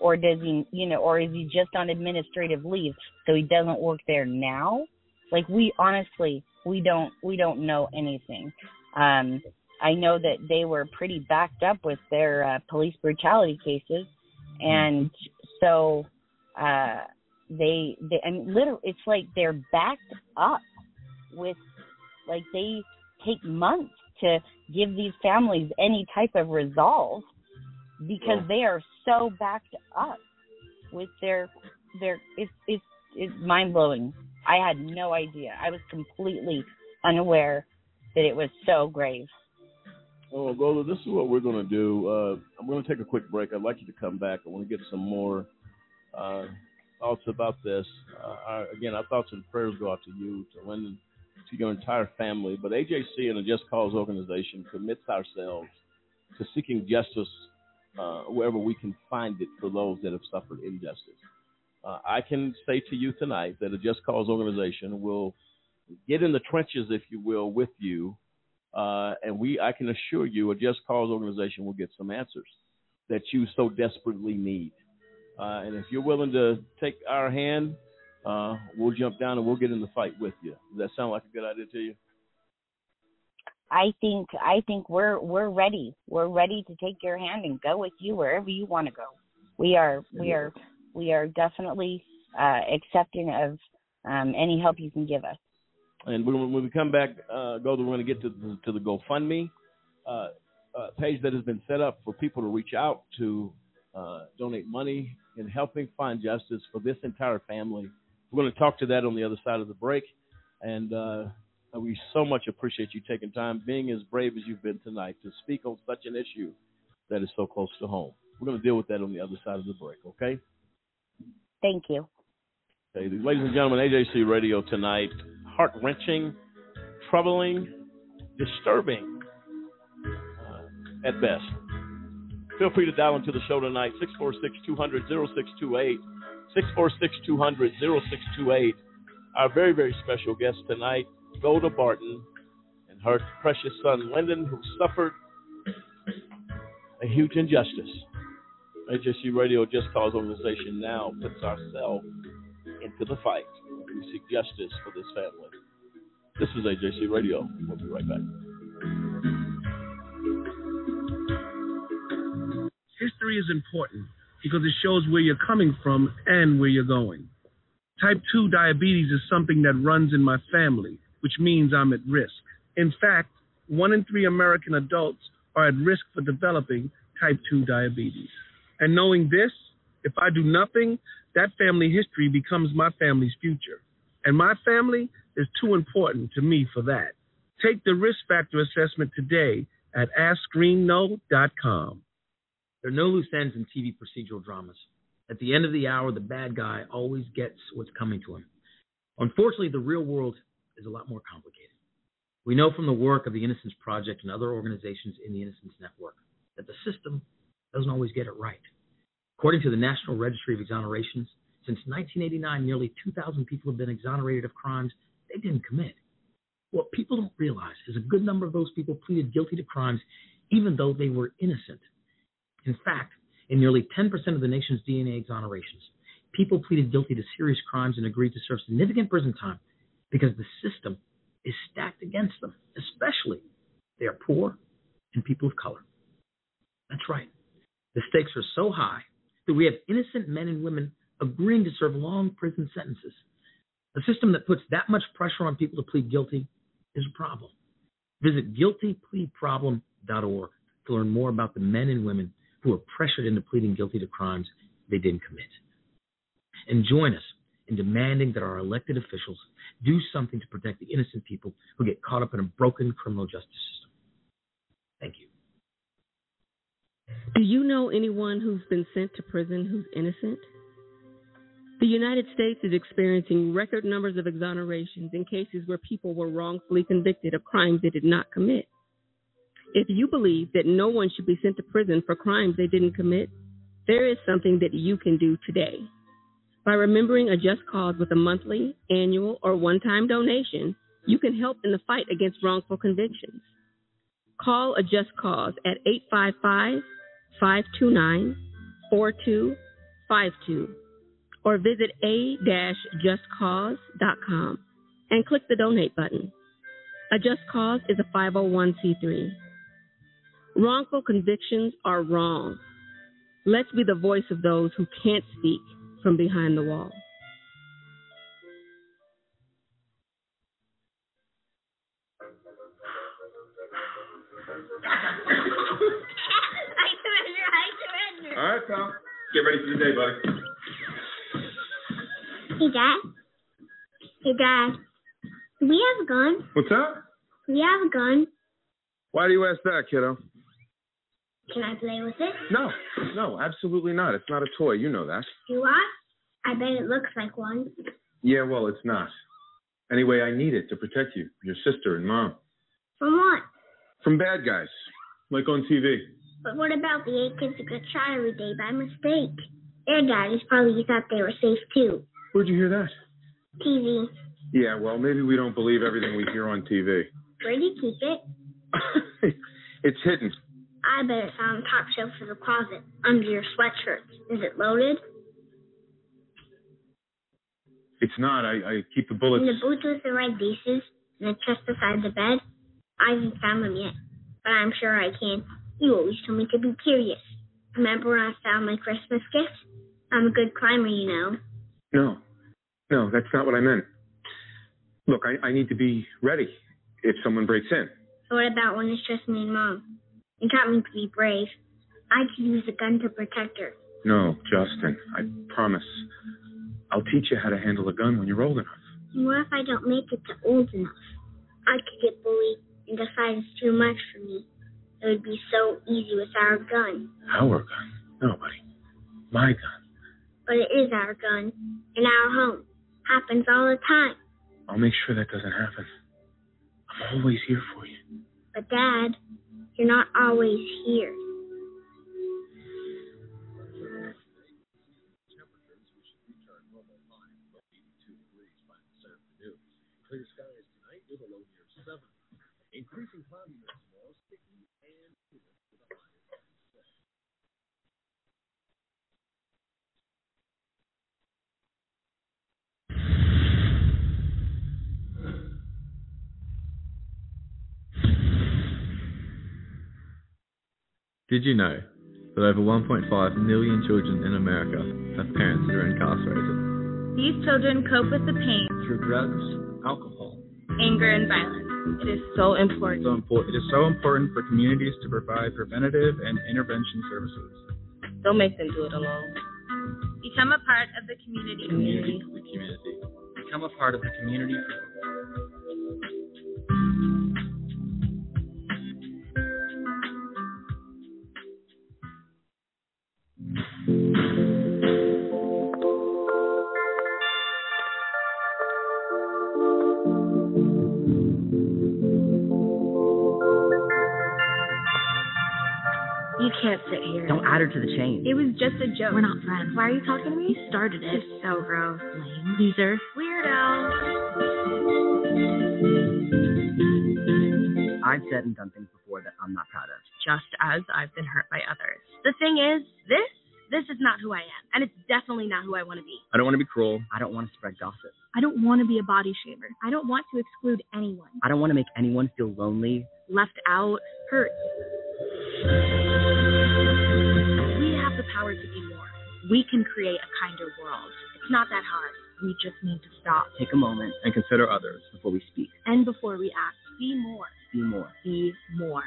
Or does he you know or is he just on administrative leave so he doesn't work there now? Like we honestly we don't we don't know anything. Um I know that they were pretty backed up with their uh, police brutality cases, and so uh, they they mean, literally it's like they're backed up with like they take months to give these families any type of resolve because they are so backed up with their their it's it's it's mind blowing. I had no idea. I was completely unaware that it was so grave. Oh, Golda, this is what we're going to do. Uh, I'm going to take a quick break. I'd like you to come back. I want to get some more uh, thoughts about this. Uh, our, again, our thoughts and prayers go out to you, to Linden, to your entire family. But AJC and the Just Cause organization commits ourselves to seeking justice uh, wherever we can find it for those that have suffered injustice. Uh, I can say to you tonight that a Just Cause organization will get in the trenches, if you will, with you uh, and we, I can assure you, a Just Cause organization will get some answers that you so desperately need. Uh, and if you're willing to take our hand, uh, we'll jump down and we'll get in the fight with you. Does that sound like a good idea to you? I think I think we're we're ready. We're ready to take your hand and go with you wherever you want to go. We are we are we are definitely uh, accepting of um, any help you can give us. And when, when we come back, uh, go, we're going to get to the, to the GoFundMe uh, uh, page that has been set up for people to reach out to uh, donate money in helping find justice for this entire family. We're going to talk to that on the other side of the break. And uh, we so much appreciate you taking time, being as brave as you've been tonight, to speak on such an issue that is so close to home. We're going to deal with that on the other side of the break, okay? Thank you. Okay, ladies and gentlemen, AJC Radio tonight, heart wrenching, troubling, disturbing uh, at best. Feel free to dial into the show tonight, 646 200 0628. 646 200 0628. Our very, very special guest tonight, Golda Barton, and her precious son, Linden, who suffered a huge injustice. AJC Radio Just Cause organization now puts ourselves into the fight. We seek justice for this family. This is AJC Radio. We'll be right back. History is important because it shows where you're coming from and where you're going. Type 2 diabetes is something that runs in my family, which means I'm at risk. In fact, one in three American adults are at risk for developing type 2 diabetes. And knowing this, if I do nothing, that family history becomes my family's future. And my family is too important to me for that. Take the risk factor assessment today at AskScreenKnow.com. There are no loose ends in TV procedural dramas. At the end of the hour, the bad guy always gets what's coming to him. Unfortunately, the real world is a lot more complicated. We know from the work of the Innocence Project and other organizations in the Innocence Network that the system doesn't always get it right. According to the National Registry of Exonerations, since 1989, nearly 2,000 people have been exonerated of crimes they didn't commit. What people don't realize is a good number of those people pleaded guilty to crimes even though they were innocent. In fact, in nearly 10% of the nation's DNA exonerations, people pleaded guilty to serious crimes and agreed to serve significant prison time because the system is stacked against them, especially they are poor and people of color. That's right. The stakes are so high that we have innocent men and women agreeing to serve long prison sentences. A system that puts that much pressure on people to plead guilty is a problem. Visit guiltypleaproblem.org to learn more about the men and women who are pressured into pleading guilty to crimes they didn't commit. And join us in demanding that our elected officials do something to protect the innocent people who get caught up in a broken criminal justice system. Thank you. Do you know anyone who's been sent to prison who's innocent? The United States is experiencing record numbers of exonerations in cases where people were wrongfully convicted of crimes they did not commit. If you believe that no one should be sent to prison for crimes they didn't commit, there is something that you can do today. By remembering a just cause with a monthly, annual, or one time donation, you can help in the fight against wrongful convictions. Call a just cause at 855 529 4252 or visit a-justcause.com and click the donate button. A Just Cause is a 501c3. Wrongful convictions are wrong. Let's be the voice of those who can't speak from behind the wall. All right, pal. Get ready for the day, buddy. Hey, Dad. Hey, Dad. We have a gun? What's that? Do we have a gun? Why do you ask that, kiddo? Can I play with it? No, no, absolutely not. It's not a toy. You know that. Do I? I bet it looks like one. Yeah, well, it's not. Anyway, I need it to protect you, your sister, and mom From what? from bad guys, like on TV. But what about the eight kids who got shot every day by mistake? Their daddies probably thought they were safe too. Where'd you hear that? TV. Yeah, well, maybe we don't believe everything we hear on TV. Where do you keep it? it's hidden. I bet it's on top shelf of the closet, under your sweatshirt. Is it loaded? It's not. I, I keep the bullets. In the boots with the red laces, and the chest beside the bed? I haven't found them yet, but I'm sure I can. You always told me to be curious. Remember when I found my Christmas gift? I'm a good climber, you know. No, no, that's not what I meant. Look, I, I need to be ready if someone breaks in. So what about when it's just me and Mom? You taught me to be brave. I could use a gun to protect her. No, Justin, I promise. I'll teach you how to handle a gun when you're old enough. And what if I don't make it to old enough? I could get bullied and decide it's too much for me. It would be so easy with our gun. Our gun? No, buddy. My gun. But it is our gun. In our home. Happens all the time. I'll make sure that doesn't happen. I'm always here for you. But Dad, you're not always here. Clear skies tonight with a low near 7. Increasing cloudiness tomorrow, sticky and humid with a high of 6. Did you know that over 1.5 million children in America have parents that are incarcerated? These children cope with the pain, Through drugs, alcohol. anger, and violence. It is so important. So important. It is so important for communities to provide preventative and intervention services. Don't make them do it alone. Become a part of the community. Community the community. Become a part of the community. Sit here. Don't add her to the chain. It was just a joke. We're not friends. Why are you talking to me? You started it. You're so gross. Lame. Loser. Weirdo. I've said and done things before that I'm not proud of. Just as I've been hurt by others. The thing is, this this is not who I am, and it's definitely not who I want to be. I don't want to be cruel. I don't want to spread gossip. I don't want to be a body shamer. I don't want to exclude anyone. I don't want to make anyone feel lonely. Left out, hurt. We can create a kinder world. It's not that hard. We just need to stop. Take a moment and consider others before we speak. And before we act, be more. Be more. Be more.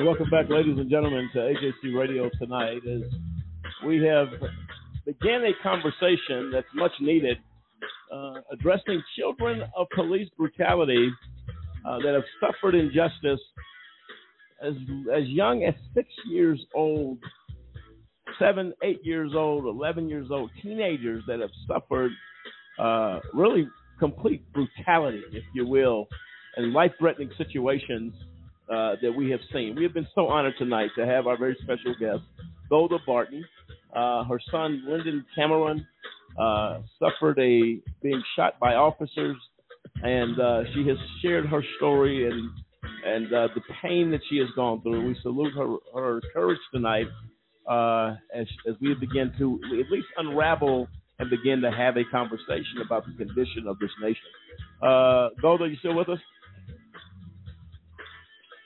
And welcome back, ladies and gentlemen, to AJC Radio tonight. As we have began a conversation that's much needed, uh, addressing children of police brutality uh, that have suffered injustice as as young as six years old, seven, eight years old, eleven years old, teenagers that have suffered uh, really complete brutality, if you will, and life-threatening situations uh, that we have seen. We have been so honored tonight to have our very special guest, Golda Barton. Uh, her son, Linden Cameron, uh, suffered a being shot by officers, and uh, she has shared her story and and uh, the pain that she has gone through. We salute her her courage tonight uh, as as we begin to at least unravel and begin to have a conversation about the condition of this nation. Golda, you still with us?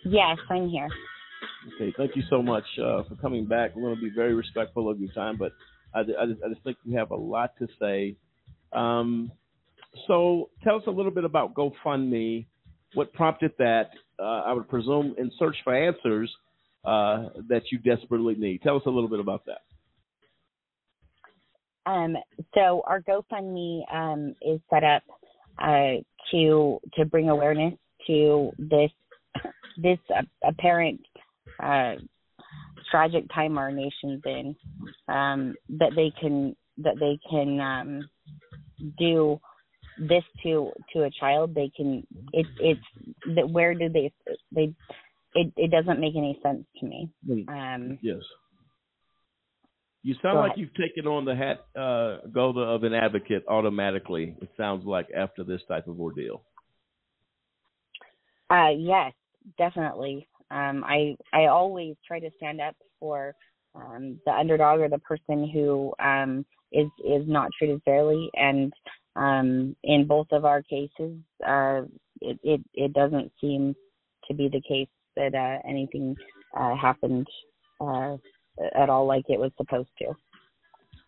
Yes, I'm here. Okay, thank you so much uh, for coming back. We're going to be very respectful of your time, but I, I, just, I just think you have a lot to say. Um, so tell us a little bit about GoFundMe. What prompted that? Uh, I would presume in search for answers uh, that you desperately need. Tell us a little bit about that. Um, so our GoFundMe um, is set up uh, to to bring awareness to this this uh, apparent uh, tragic time our nation's in. Um, that they can that they can um, do this to to a child. They can. It's it's that where do they they it it doesn't make any sense to me. Um, yes. You sound like ahead. you've taken on the hat, uh, Golda, of an advocate automatically. It sounds like after this type of ordeal. Uh, yes, definitely. Um, I I always try to stand up for um, the underdog or the person who um, is is not treated fairly, and um, in both of our cases, uh, it, it it doesn't seem to be the case that uh, anything uh, happened uh, at all like it was supposed to.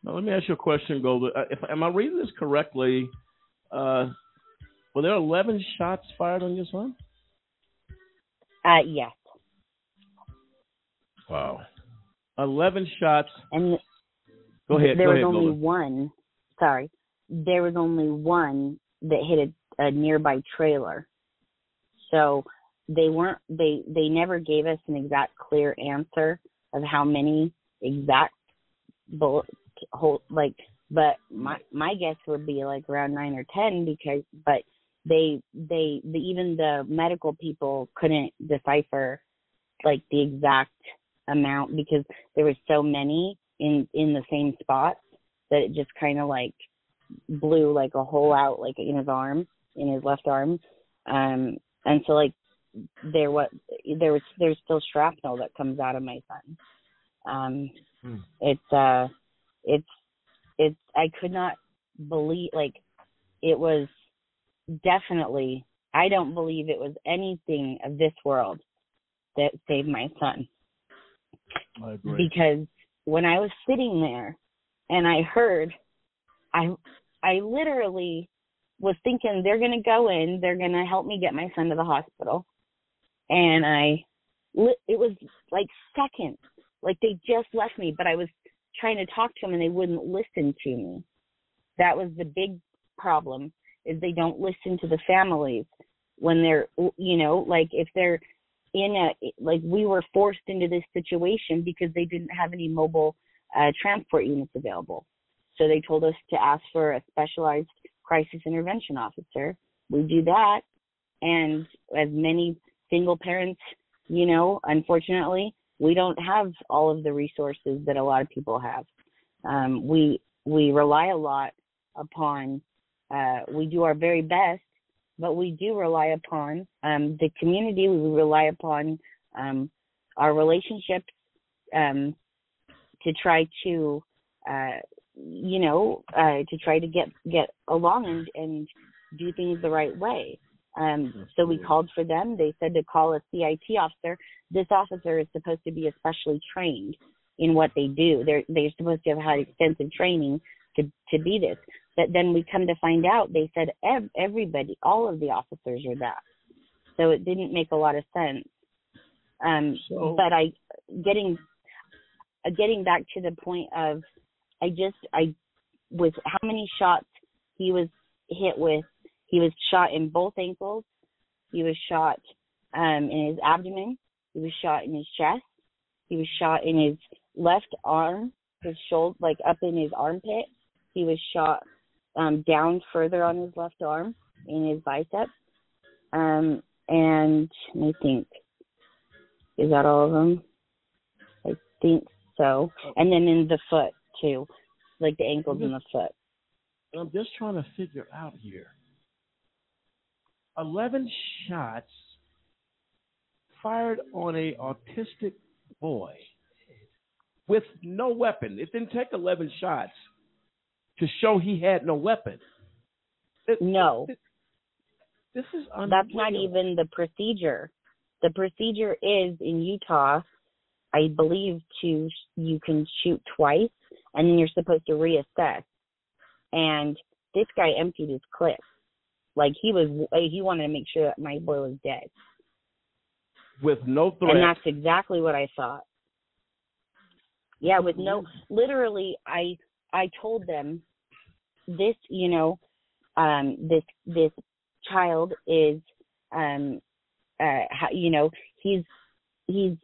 Now, let me ask you a question, Golda. Uh, If am I reading this correctly? Uh, were there 11 shots fired on your son? Uh, yes, Wow. 11 shots. and Go ahead. There go was ahead, only Golda. one. Sorry, there was only one that hit a, a nearby trailer. So they weren't. They they never gave us an exact clear answer of how many exact bullet hole like. But my my guess would be like around nine or ten because but they they the, even the medical people couldn't decipher like the exact amount because there was so many in in the same spot that it just kind of like blew like a hole out like in his arm in his left arm um and so like there was there was there's still shrapnel that comes out of my son um Hmm. it's uh it's it's i could not believe like it was definitely i don't believe it was anything of this world that saved my son I agree. because when I was sitting there and I heard, I I literally was thinking they're gonna go in, they're gonna help me get my son to the hospital, and I, li- it was like seconds, like they just left me, but I was trying to talk to them and they wouldn't listen to me. That was the big problem is they don't listen to the families when they're you know like if they're in a like we were forced into this situation because they didn't have any mobile uh, transport units available. So they told us to ask for a specialized crisis intervention officer. We do that. And as many single parents you know unfortunately we don't have all of the resources that a lot of people have. Um, we we rely a lot upon uh, we do our very best, but we do rely upon um, the community. We rely upon um, our relationships um, to try to, uh, you know, uh, to try to get get along and, and do things the right way. Um, so we called for them. They said to call a CIT officer. This officer is supposed to be especially trained in what they do. They're they're supposed to have had extensive training to to be this. But then we come to find out they said ev- everybody, all of the officers are that. So it didn't make a lot of sense. Um, So- but I getting getting back to the point of I just I was how many shots he was hit with. He was shot in both ankles. He was shot um, in his abdomen. He was shot in his chest. He was shot in his left arm, his shoulder, like up in his armpit. He was shot um, down further on his left arm in his bicep. Um, and me think. Is that all of them? I think so. And then in the foot too, like the ankles and the foot. I'm just trying to figure out here. 11 shots fired on a autistic boy with no weapon. It didn't take 11 shots to show he had no weapon. no. This is That's not even the procedure. The procedure is in Utah, I believe, to you can shoot twice, and then you're supposed to reassess. And this guy emptied his clip, like he was. Eh, he wanted to make sure that my boy was dead, with no threat. and that's exactly what I thought. Yeah, with no, literally, I I told them this, you know, um, this this child is, um, uh, you know, he's he's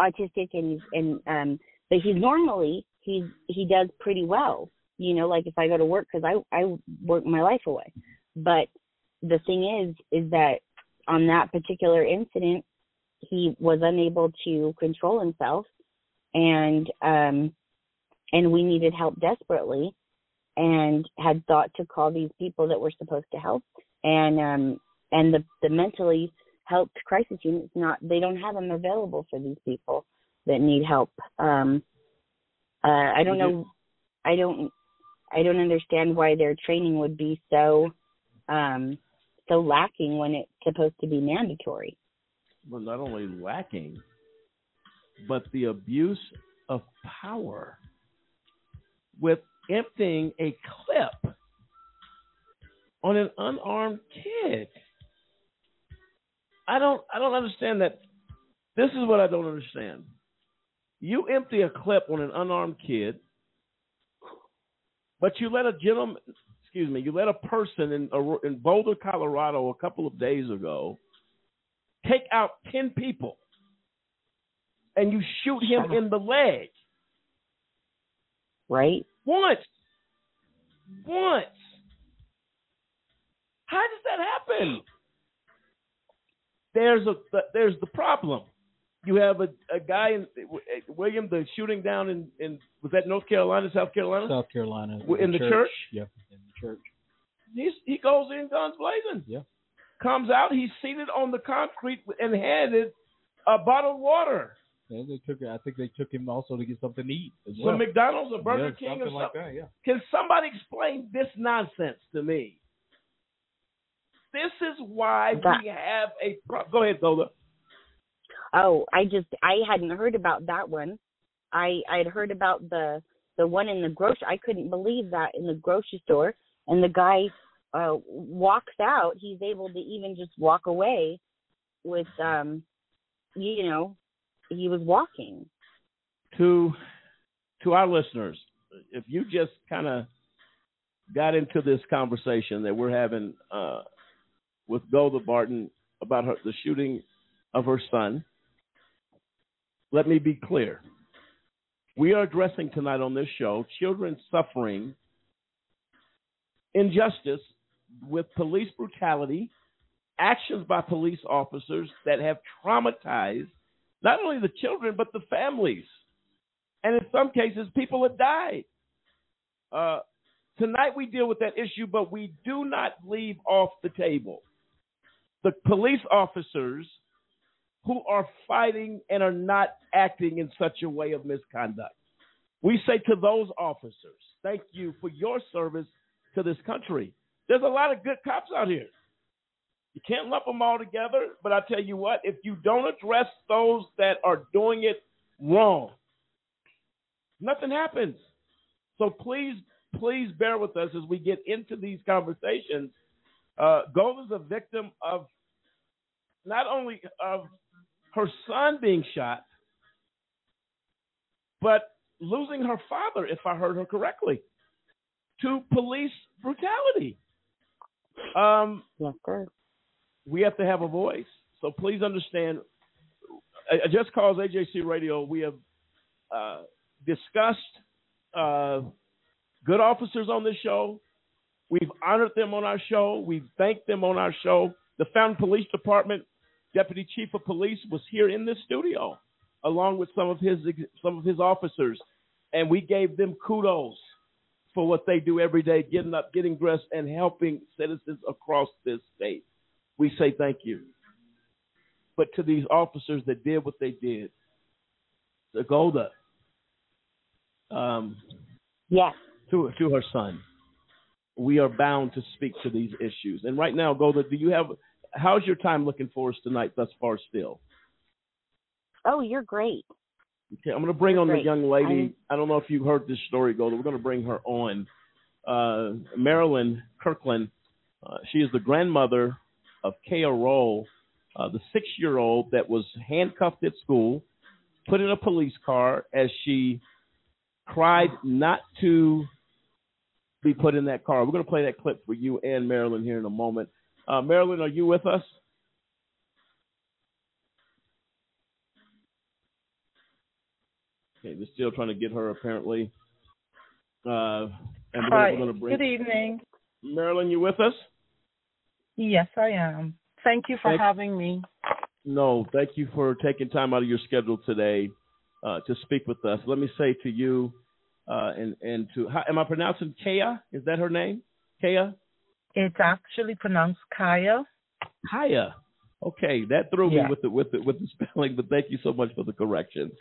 autistic and he's and um, but he's normally he's he does pretty well, you know, like if I go to work because I I work my life away, but the thing is is that on that particular incident he was unable to control himself and um and we needed help desperately and had thought to call these people that were supposed to help. And um and the the mentally helped crisis units not they don't have them available for these people that need help. Um uh i don't know i don't i don't understand why their training would be so um so lacking when it's supposed to be mandatory. Well, not only lacking, but the abuse of power with emptying a clip on an unarmed kid. I don't I don't understand that. This is what I don't understand. You empty a clip on an unarmed kid, but you let a gentleman, excuse me, you let a person in in Boulder, Colorado, a couple of days ago, take out ten people, and you shoot him in the leg. Right. Once. Once. How does that happen? There's a there's the problem. You have a, a guy in William the shooting down in, in was that North Carolina, South Carolina? South Carolina. In the church? Yep, in the church. He's, he goes in guns blazing. Yeah. Comes out, he's seated on the concrete and handed a bottle of water. Yeah, they took. I think they took him also to get something to eat as Some well. McDonald's or Burger Yeah, King or something like that. Yeah. Can somebody explain this nonsense to me? This is why That- we have a. Pro- Go ahead, Zola. Oh, I just I hadn't heard about that one. I I'd heard about the the one in the grocery. I couldn't believe that in the grocery store, and the guy uh walks out. He's able to even just walk away with um, you know, he was walking. to to our listeners, if you just kind of got into this conversation that we're having uh, with Golda Barton about her, the shooting of her son. Let me be clear. We are addressing tonight on this show children suffering injustice with police brutality, actions by police officers that have traumatized not only the children, but the families. And in some cases, people have died. Uh, tonight we deal with that issue, but we do not leave off the table the police officers who are fighting and are not acting in such a way of misconduct. We say to those officers, thank you for your service to this country. There's a lot of good cops out here. You can't lump them all together, but I tell you what, if you don't address those that are doing it wrong, nothing happens. So please, please bear with us as we get into these conversations. Uh, Gold is a victim of not only of her son being shot, but losing her father, if I heard her correctly, to police brutality. Um, yes, sir. We have to have a voice. So please understand. I just calls AJC Radio. We have uh, discussed uh, good officers on this show. We've honored them on our show. We've thanked them on our show. The Fountain Police Department Deputy Chief of Police was here in this studio, along with some of his some of his officers, and we gave them kudos for what they do every day, getting up, getting dressed, and helping citizens across this state. We say thank you. But to these officers that did what they did, the Golda, um, yes, to to her son, we are bound to speak to these issues. And right now, Golda, do you have how's your time looking for us tonight thus far still? Oh, you're great. Okay, I'm going to bring You're on great. the young lady. I'm- I don't know if you heard this story, Golda. We're going to bring her on. Uh, Meralyn Kirkland. Uh, she is the grandmother of Kaia Rolle, uh, the six-year-old that was handcuffed at school, put in a police car as she cried not to be put in that car. We're going to play that clip for you and Meralyn here in a moment. Uh, Meralyn, are you with us? Okay, we're still trying to get her apparently. Uh, and Hi. gonna, we're gonna bring Good evening. Meralyn, you with us? Yes, I am. Thank you for Thank- having me. No, thank you for taking time out of your schedule today uh, to speak with us. Let me say to you, uh, and and to how, am I pronouncing Kaia? Is that her name? Kaia? It's actually pronounced Kaia. Kaia. Okay, that threw Yeah. me with the with the with the spelling, but thank you so much for the correction.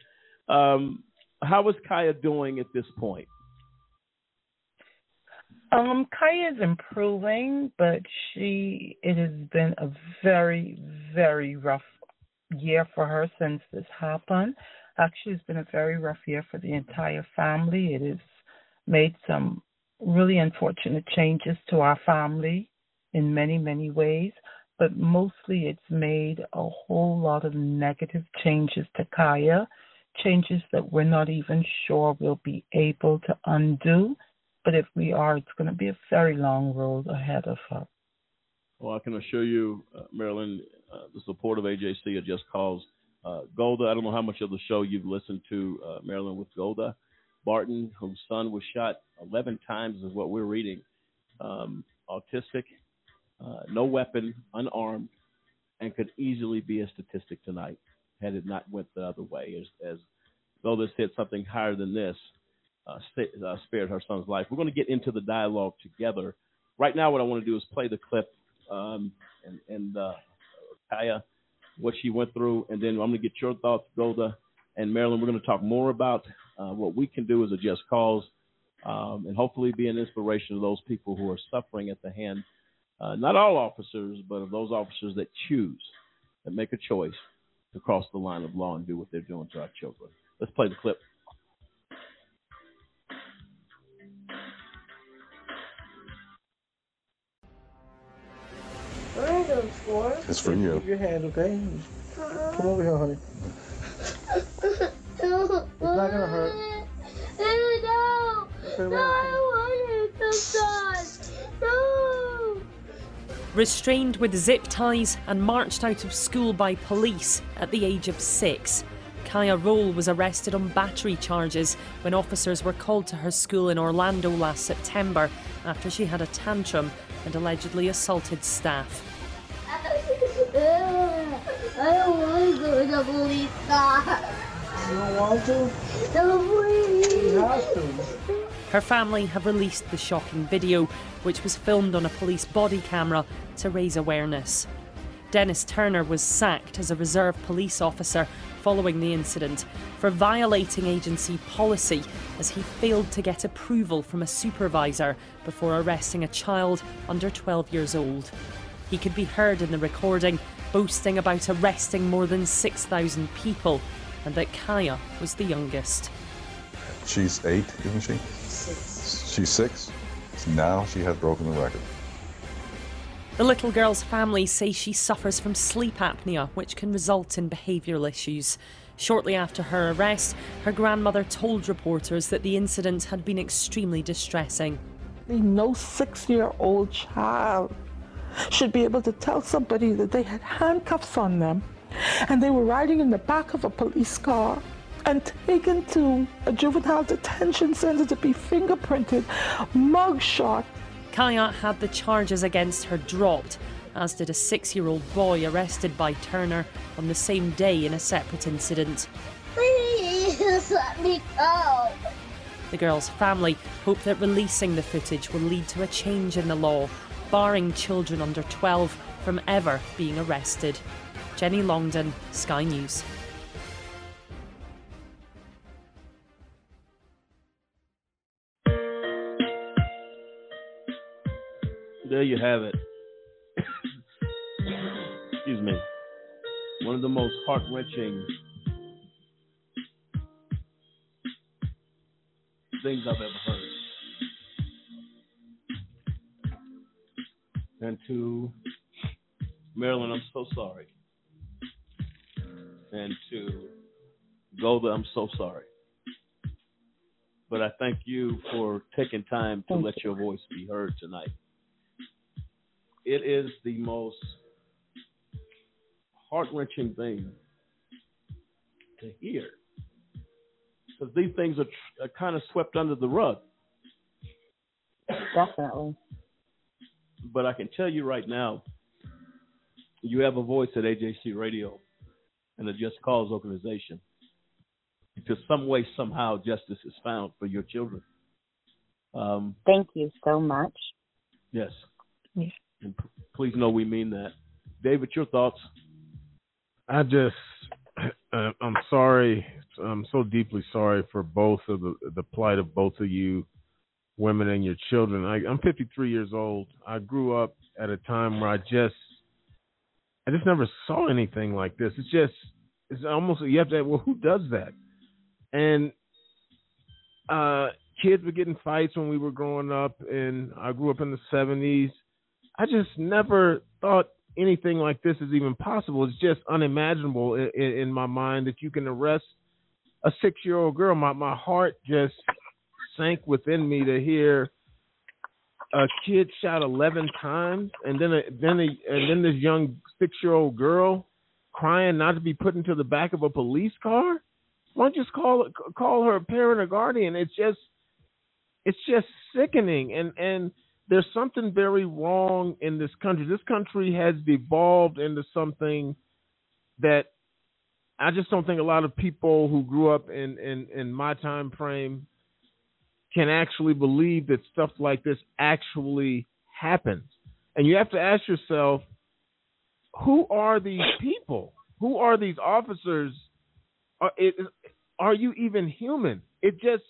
Um, how is Kaia doing at this point? Um, Kaia is improving, but she it has been a very, very rough year for her since this happened. Actually, it's been a very rough year for the entire family. It has made some really unfortunate changes to our family in many, many ways, but mostly it's made a whole lot of negative changes to Kaia, changes that we're not even sure we'll be able to undo. But if we are, it's going to be a very long road ahead of us. Well, I can assure you, uh, Meralyn, uh, the support of AJC at Just Cause. Uh, Golda, I don't know how much of the show you've listened to, uh, Meralyn, with Golda Barton, whose son was shot 11 times, is what we're reading. Um, autistic, uh, no weapon, unarmed, and could easily be a statistic tonight had it not went the other way. As, as Golda said, something higher than this uh, uh, spared her son's life. We're going to get into the dialogue together. Right now, what I want to do is play the clip um, and, and uh, Kaia, what she went through, and then I'm going to get your thoughts, Golda and Meralyn. We're going to talk more about uh, what we can do as a just cause, um, and hopefully be an inspiration to those people who are suffering at the hand, uh, not all officers, but of those officers that choose, that make a choice to cross the line of law and do what they're doing to our children. Let's play the clip. What are those for? It's for you. Your hand, okay? Come over here, honey. It's not gonna hurt. No, no, I want it to die. Restrained with zip ties and marched out of school by police at the age of six, Kaia Rolle was arrested on battery charges when officers were called to her school in Orlando last September after she had a tantrum and allegedly assaulted staff. I don't want to go to the police. You don't want to? No, please. You have to. Her family have released the shocking video, which was filmed on a police body camera to raise awareness. Dennis Turner was sacked as a reserve police officer following the incident for violating agency policy as he failed to get approval from a supervisor before arresting a child under 12 years old. He could be heard in the recording boasting about arresting more than 6,000 people and that Kaia was the youngest. She's eight, isn't she? Six. She's six. Now she has broken the record. The little girl's family say she suffers from sleep apnea, which can result in behavioural issues. Shortly after her arrest, her grandmother told reporters that the incident had been extremely distressing. No six year old child should be able to tell somebody that they had handcuffs on them and they were riding in the back of a police car and taken to a juvenile detention center to be fingerprinted, mugshot. Kaia had the charges against her dropped, as did a six year old boy arrested by Turner on the same day in a separate incident. Please let me go. The girl's family hope that releasing the footage will lead to a change in the law, barring children under 12 from ever being arrested. Jenny Longdon, Sky News. There you have it. Excuse me. One of the most heart wrenching things I've ever heard. And to Meralyn, I'm so sorry. And to Golda, I'm so sorry. But I thank you for taking time to Thank let your voice be heard tonight. It is the most heart wrenching thing to hear. Because these things are, tr- are kind of swept under the rug. Definitely. But I can tell you right now, you have a voice at AJC Radio and the Just Cause organization. To some way, somehow, justice is found for your children. Um, Thank you so much. yes. Yes. And p- please know we mean that. David, your thoughts? I just, uh, I'm sorry. I'm so deeply sorry for both of the the plight of both of you, women and your children. I, I'm 53 years old. I grew up at a time where I just, I just never saw anything like this. It's just, it's almost you have to. Well, who does that? And uh, kids were getting fights when we were growing up, and I grew up in the 70s. I just never thought anything like this is even possible. It's just unimaginable in, in, my mind that you can arrest a six year old girl. My my heart just sank within me to hear a kid shot eleven times, and then a, then a, and then this young six year old girl crying not to be put into the back of a police car. Why don't you just call call her a parent or guardian? It's just it's just sickening and and there's something very wrong in this country. This country has devolved into something that I just don't think a lot of people who grew up in in in my time frame can actually believe that stuff like this actually happens. And you have to ask yourself, who are these people? Who are these officers? Are, it, are you even human? It just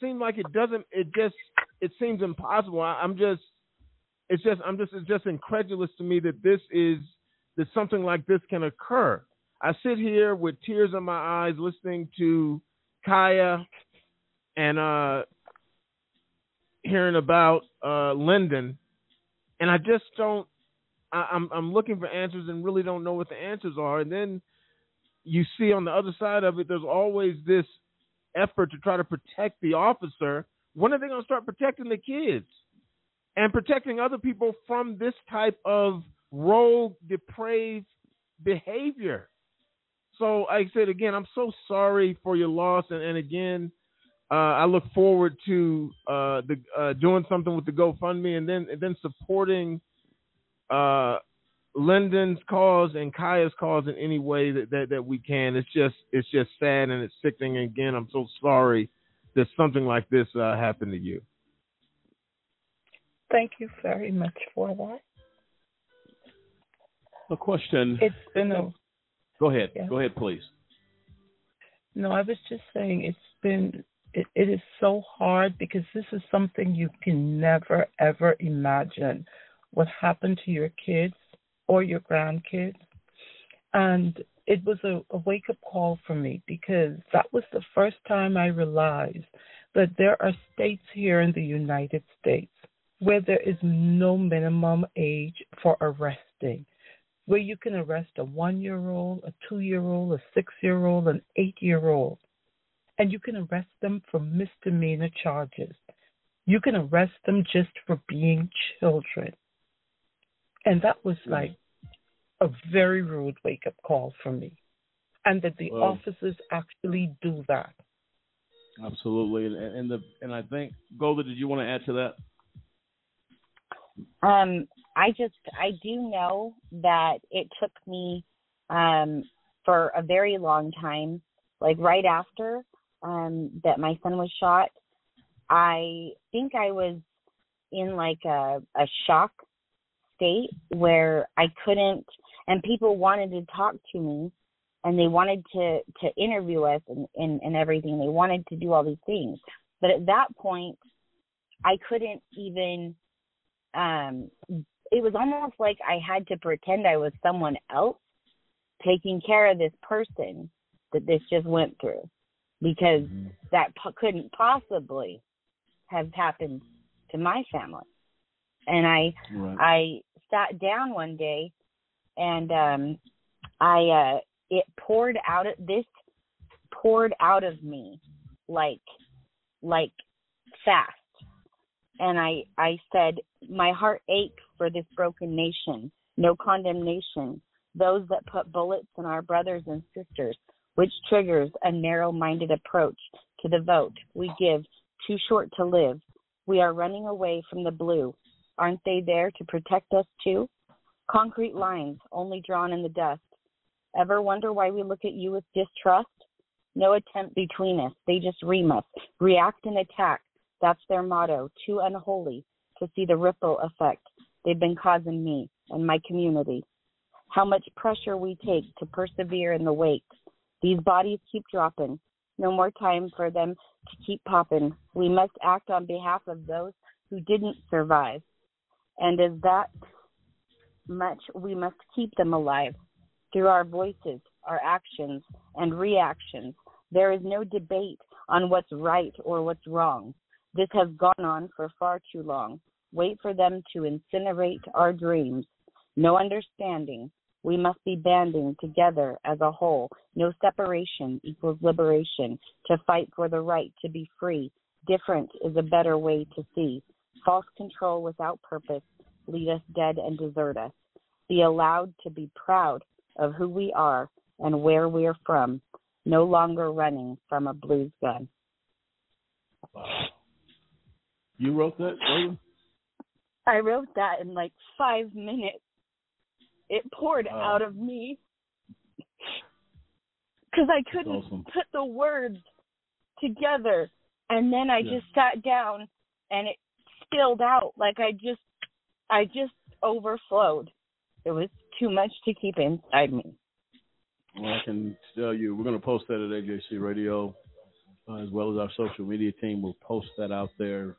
seems like it doesn't. It just it seems impossible. I, I'm just it's just I'm just it's just incredulous to me that this is that something like this can occur. I sit here with tears in my eyes listening to Kaia and uh hearing about uh Linden and I just don't I, I'm I'm looking for answers and really don't know what the answers are. And then you see on the other side of it there's always this effort to try to protect the officer. When are they gonna start protecting the kids? and protecting other people from this type of rogue, depraved behavior. So, like I said again, I'm so sorry for your loss, and, and again, uh, I look forward to uh, the uh, doing something with the GoFundMe, and then and then supporting uh, Linden's cause and Kaia's cause in any way that, that, that we can. It's just it's just sad and it's sickening. Again, I'm so sorry that something like this uh, happened to you. Thank you very much for that. A question. It's been a Go ahead. Yeah. Go ahead, please. no. I was just saying it's been it, it is so hard because this is something you can never ever imagine what happened to your kids or your grandkids, and it was a, a wake up call for me because that was the first time I realized that there are states here in the United States where there is no minimum age for arresting, where you can arrest a one year old, a two year old, a six year old, an eight year old, and you can arrest them for misdemeanor charges. You can arrest them just for being children. And that was like a very rude wake up call for me. And that the Well- officers actually do that. Absolutely, and, and the and I think Golda, did you want to add to that? Um, I just I do know that it took me um for a very long time, like right after um that my son was shot, I think I was in like a a shock state where I couldn't and people wanted to talk to me and they wanted to to interview us and, and and everything. They wanted to do all these things. But at that point I couldn't even um it was almost like I had to pretend I was someone else taking care of this person that this just went through because that po- couldn't possibly have happened to my family. And I I sat down one day and um I uh it poured out of this poured out of me like like fast. And I I said my heart aches for this broken nation. No condemnation. Those that put bullets in our brothers and sisters which triggers a narrow-minded approach to the vote we give too short to live. We are running away from the blue. Aren't they there to protect us too concrete lines only drawn in the dust. Ever wonder why we look at you with distrust? No attempt between us. They just ream us. React and attack. That's their motto. Too unholy to see the ripple effect. They've been causing me and my community. How much pressure we take to persevere in the wake. These bodies keep dropping. No more time for them to keep popping. We must act on behalf of those who didn't survive. And as that much we must keep them alive through our voices, our actions, and reactions. There is no debate on what's right or what's wrong. This has gone on for far too long. Wait for them to incinerate our dreams. No understanding. We must be banding together as a whole. No separation equals liberation. To fight for the right to be free. Different is a better way to see. False control without purpose lead us dead and desert us. Be allowed to be proud of who we are and where we are from, no longer running from a blues gun. You wrote that? I wrote that in like five minutes. It poured Wow. out of me because I couldn't awesome. put the words together. And then I Yeah. just sat down and it spilled out like I just, I just overflowed. It was too much to keep inside me. Well, I can tell you, we're going to post that at AJC Radio, uh, as well as our social media team will post that out there.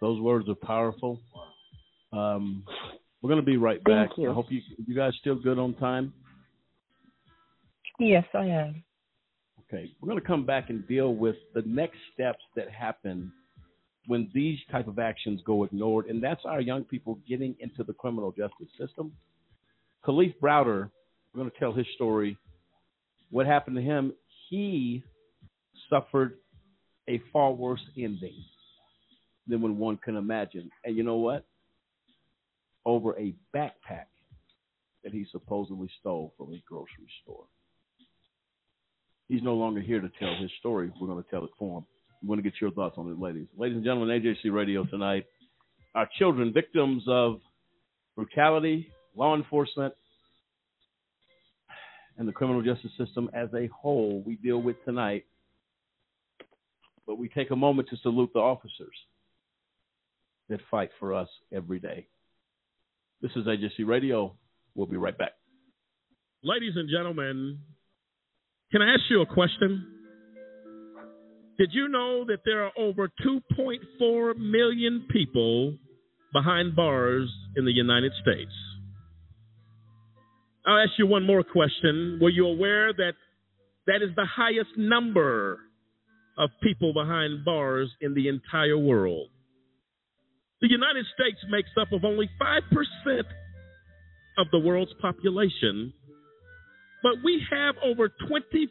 Those words are powerful. Um, we're going to be right back. Thank you. I hope you you guys still good on time. Yes, I am. Okay, we're going to come back and deal with the next steps that happen when these type of actions go ignored, and that's our young people getting into the criminal justice system. Kalief Browder, we're going to tell his story. What happened to him? He suffered a far worse ending than when one can imagine. And you know what? over a backpack that he supposedly stole from a grocery store. He's no longer here to tell his story. We're going to tell it for him. I'm going to get your thoughts on it, ladies. Ladies and gentlemen, AJC Radio tonight. Our children, victims of brutality, law enforcement, and the criminal justice system as a whole, we deal with tonight. But we take a moment to salute the officers that fight for us every day. This is AJC Radio. We'll be right back. Ladies and gentlemen, can I ask you a question? Did you know that there are over 2.4 million people behind bars in the United States? I'll ask you one more question. Were you aware that that is the highest number of people behind bars in the entire world? The United States makes up of only 5% of the world's population, but we have over 25%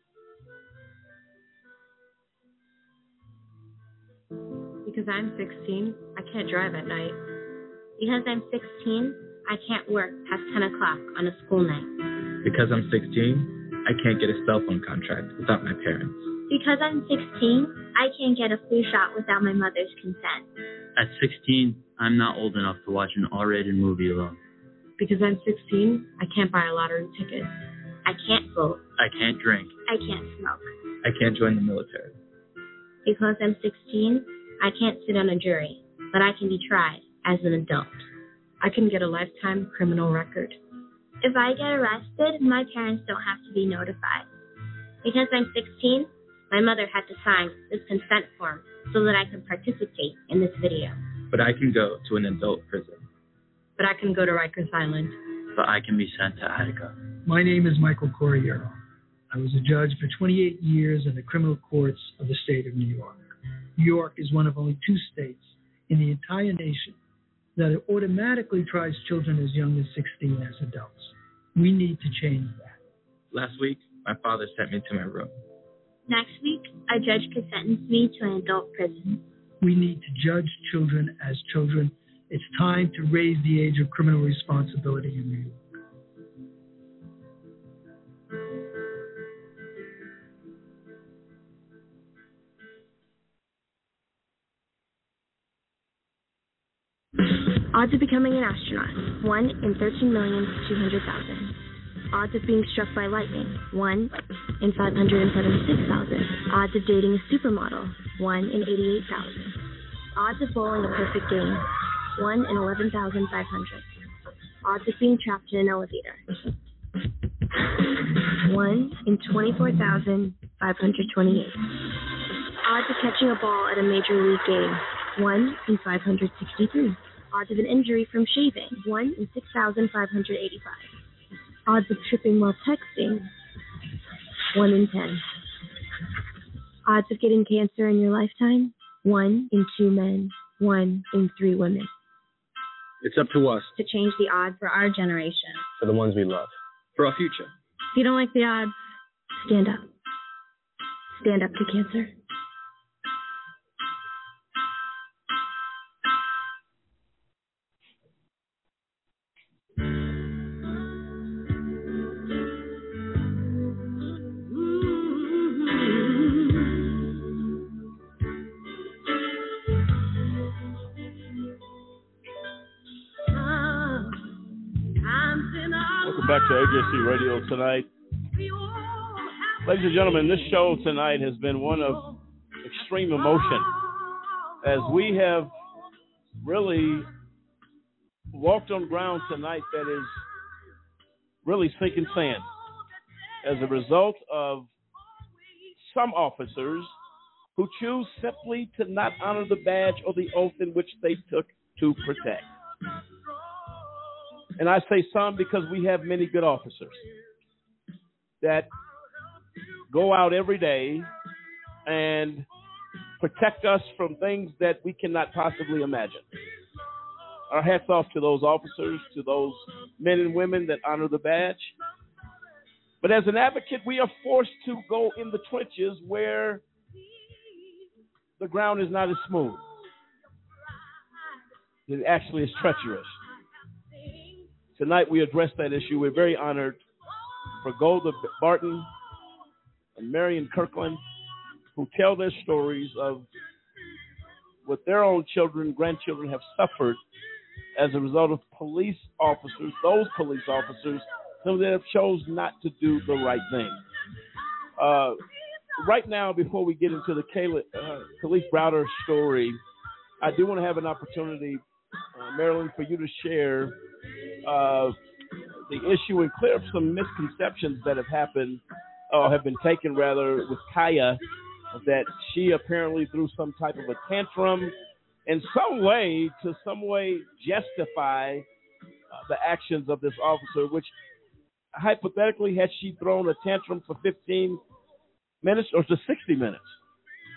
Because I'm 16, I can't drive at night. Because I'm 16, I can't work past 10 o'clock on a school night. Because I'm 16, I can't get a cell phone contract without my parents. Because I'm 16, I can't get a flu shot without my mother's consent. At 16, I'm not old enough to watch an R rated movie alone. Because I'm 16, I can't buy a lottery ticket. I can't vote. I can't drink. I can't smoke. I can't join the military. Because I'm 16, I can't sit on a jury, but I can be tried as an adult. I can get a lifetime criminal record. If I get arrested, my parents don't have to be notified. Because I'm 16, my mother had to sign this consent form so that I can participate in this video. But I can go to an adult prison. But I can go to Rikers Island. But I can be sent to Attica. My name is Michael Corriero. I was a judge for 28 years in the criminal courts of the state of New York. New York is one of only two states in the entire nation that automatically tries children as young as 16 as adults. We need to change that. Last week, my father sent me to my room. Next week, a judge could sentence me to an adult prison. We need to judge children as children. It's time to raise the age of criminal responsibility in New York. Odds of becoming an astronaut 1 in 13,200,000. Odds of being struck by lightning 1 in 576,000. Odds of dating a supermodel 1 in 88,000. Odds of bowling a perfect game 1 in 11,500. Odds of being trapped in an elevator 1 in 24,528. Odds of catching a ball at a major league game 1 in 563. Odds of an injury from shaving 1 in 6,585. Odds of tripping while texting 1 in 10. Odds of getting cancer in your lifetime 1 in 2 men, 1 in 3 women. It's up to us, To change the odds for our generation. for the ones we love, for our future. If you don't like the odds, stand up. Stand up to cancer. Welcome back to AJC Radio tonight. Ladies and gentlemen, this show tonight has been one of extreme emotion as we have really walked on ground tonight that is really sinking sand as a result of some officers who choose simply to not honor the badge or the oath in which they took to protect. And I say some because we have many good officers that go out every day and protect us from things that we cannot possibly imagine. Our hats off to those officers, to those men and women that honor the badge. But as an advocate, we are forced to go in the trenches where the ground is not as smooth. It actually is treacherous. Tonight we address that issue. We're very honored for Golda Barton and Marion Kirkland, who tell their stories of what their own children, grandchildren have suffered as a result of police officers, those police officers, some that have chose not to do the right thing. Uh, right now, before we get into the Kayla, uh, Kalief Browder story, I do want to have an opportunity, uh, Meralyn, for you to share uh, the issue and clear up some misconceptions that have happened or have been taken rather with Kaia that she apparently threw some type of a tantrum in some way to some way justify uh, the actions of this officer, which hypothetically, had she thrown a tantrum for 15 minutes or to 60 minutes,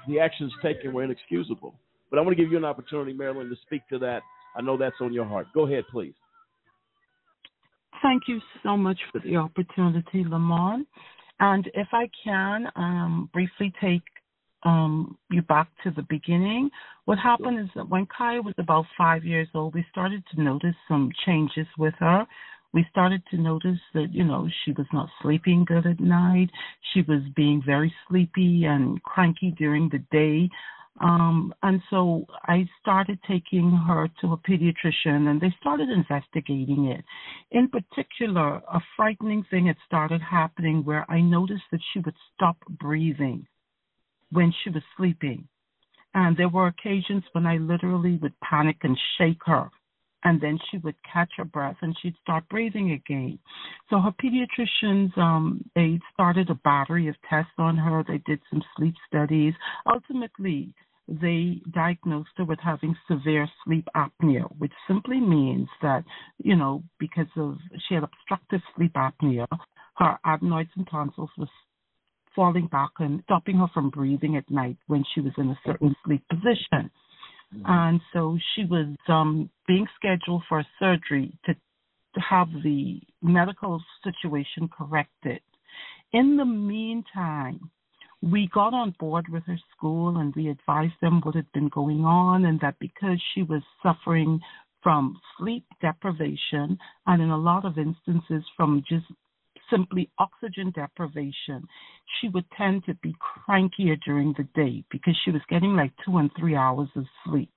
the actions taken were inexcusable. But I want to give you an opportunity, Meralyn, to speak to that. I know that's on your heart. Go ahead, please. Thank you so much for the opportunity, Lamont. And if I can um, briefly take um, you back to the beginning, what happened is that when Kai was about five years old, we started to notice some changes with her. We started to notice that, you know, she was not sleeping good at night. She was being very sleepy and cranky during the day. Um, and so I started taking her to a pediatrician and they started investigating it. In particular, a frightening thing had started happening where I noticed that she would stop breathing when she was sleeping. And there were occasions when I literally would panic and shake her. And then she would catch her breath and she'd start breathing again. So her pediatricians, um, they started a battery of tests on her. They did some sleep studies. Ultimately, they diagnosed her with having severe sleep apnea, which simply means that, you know, because of she had obstructive sleep apnea, her adenoids and tonsils was falling back and stopping her from breathing at night when she was in a certain sleep position. And so she was um, being scheduled for a surgery to, to have the medical situation corrected. In the meantime, we got on board with her school and we advised them what had been going on and that because she was suffering from sleep deprivation and in a lot of instances from just simply oxygen deprivation, she would tend to be crankier during the day because she was getting like two and three hours of sleep.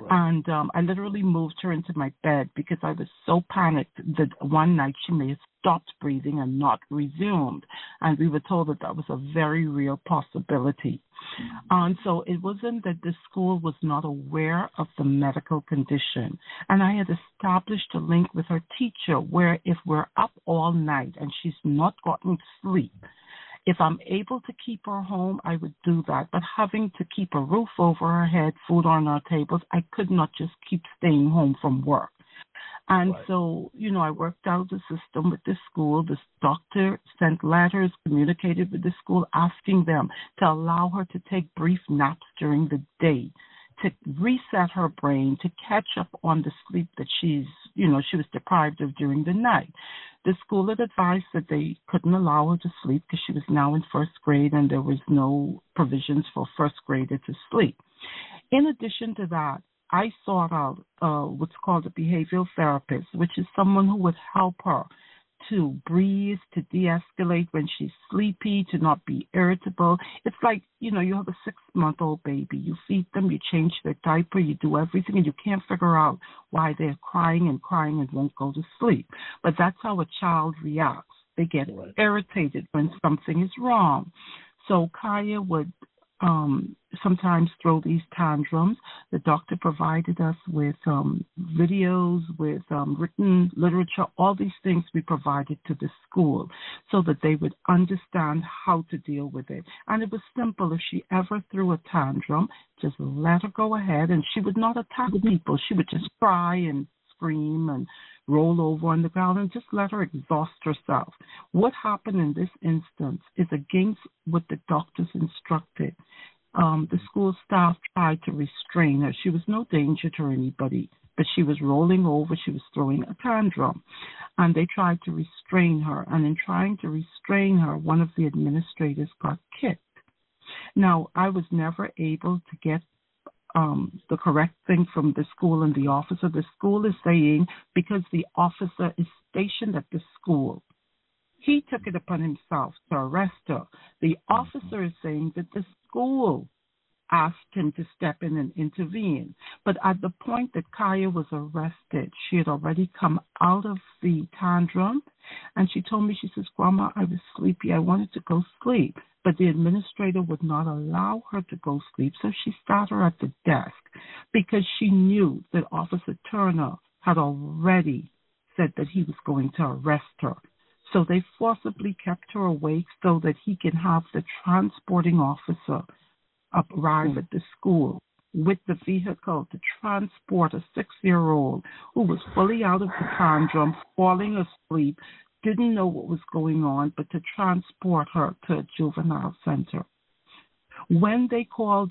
Right. And um, I literally moved her into my bed because I was so panicked that one night she may have stopped breathing and not resumed. And we were told that that was a very real possibility. And so it wasn't that the school was not aware of the medical condition. And I had established a link with her teacher where if we're up all night and she's not gotten sleep, if I'm able to keep her home, I would do that. But having to keep a roof over her head, food on our tables, I could not just keep staying home from work. And right. so, you know, I worked out the system with the school. This doctor sent letters, communicated with the school, asking them to allow her to take brief naps during the day to reset her brain to catch up on the sleep that she's, you know, she was deprived of during the night. The school had advised that they couldn't allow her to sleep because she was now in first grade and there was no provisions for first grader to sleep. In addition to that, I sought out uh, what's called a behavioral therapist, which is someone who would help her to breathe, to de escalate when she's sleepy, to not be irritable. It's like, you know, you have a six month old baby. You feed them, you change their diaper, you do everything, and you can't figure out why they're crying and crying and won't go to sleep. But that's how a child reacts. They get irritated when something is wrong. So Kaia would um, sometimes throw these tantrums. The doctor provided us with um, videos, with um, written literature, all these things we provided to the school so that they would understand how to deal with it. And it was simple. If she ever threw a tantrum, just let her go ahead and she would not attack people. She would just cry and scream and roll over on the ground and just let her exhaust herself. What happened in this instance is against what the doctors instructed. Um, the school staff tried to restrain her. She was no danger to anybody, but she was rolling over. She was throwing a tantrum. And they tried to restrain her. And in trying to restrain her, one of the administrators got kicked. Now, I was never able to get um, the correct thing from the school and the officer. The school is saying because the officer is stationed at the school, he took it upon himself to arrest her. The officer is saying that the school asked him to step in and intervene. But at the point that Kaia was arrested, she had already come out of the tantrum and she told me, she says, Grandma, I was sleepy. I wanted to go sleep. But the administrator would not allow her to go sleep, so she sat her at the desk because she knew that Officer Turner had already said that he was going to arrest her. So they forcibly kept her awake so that he can have the transporting officer arrive at hmm. the school with the vehicle to transport a six year old who was fully out of the tantrum, falling asleep, didn't know what was going on, but to transport her to a juvenile center. When they called,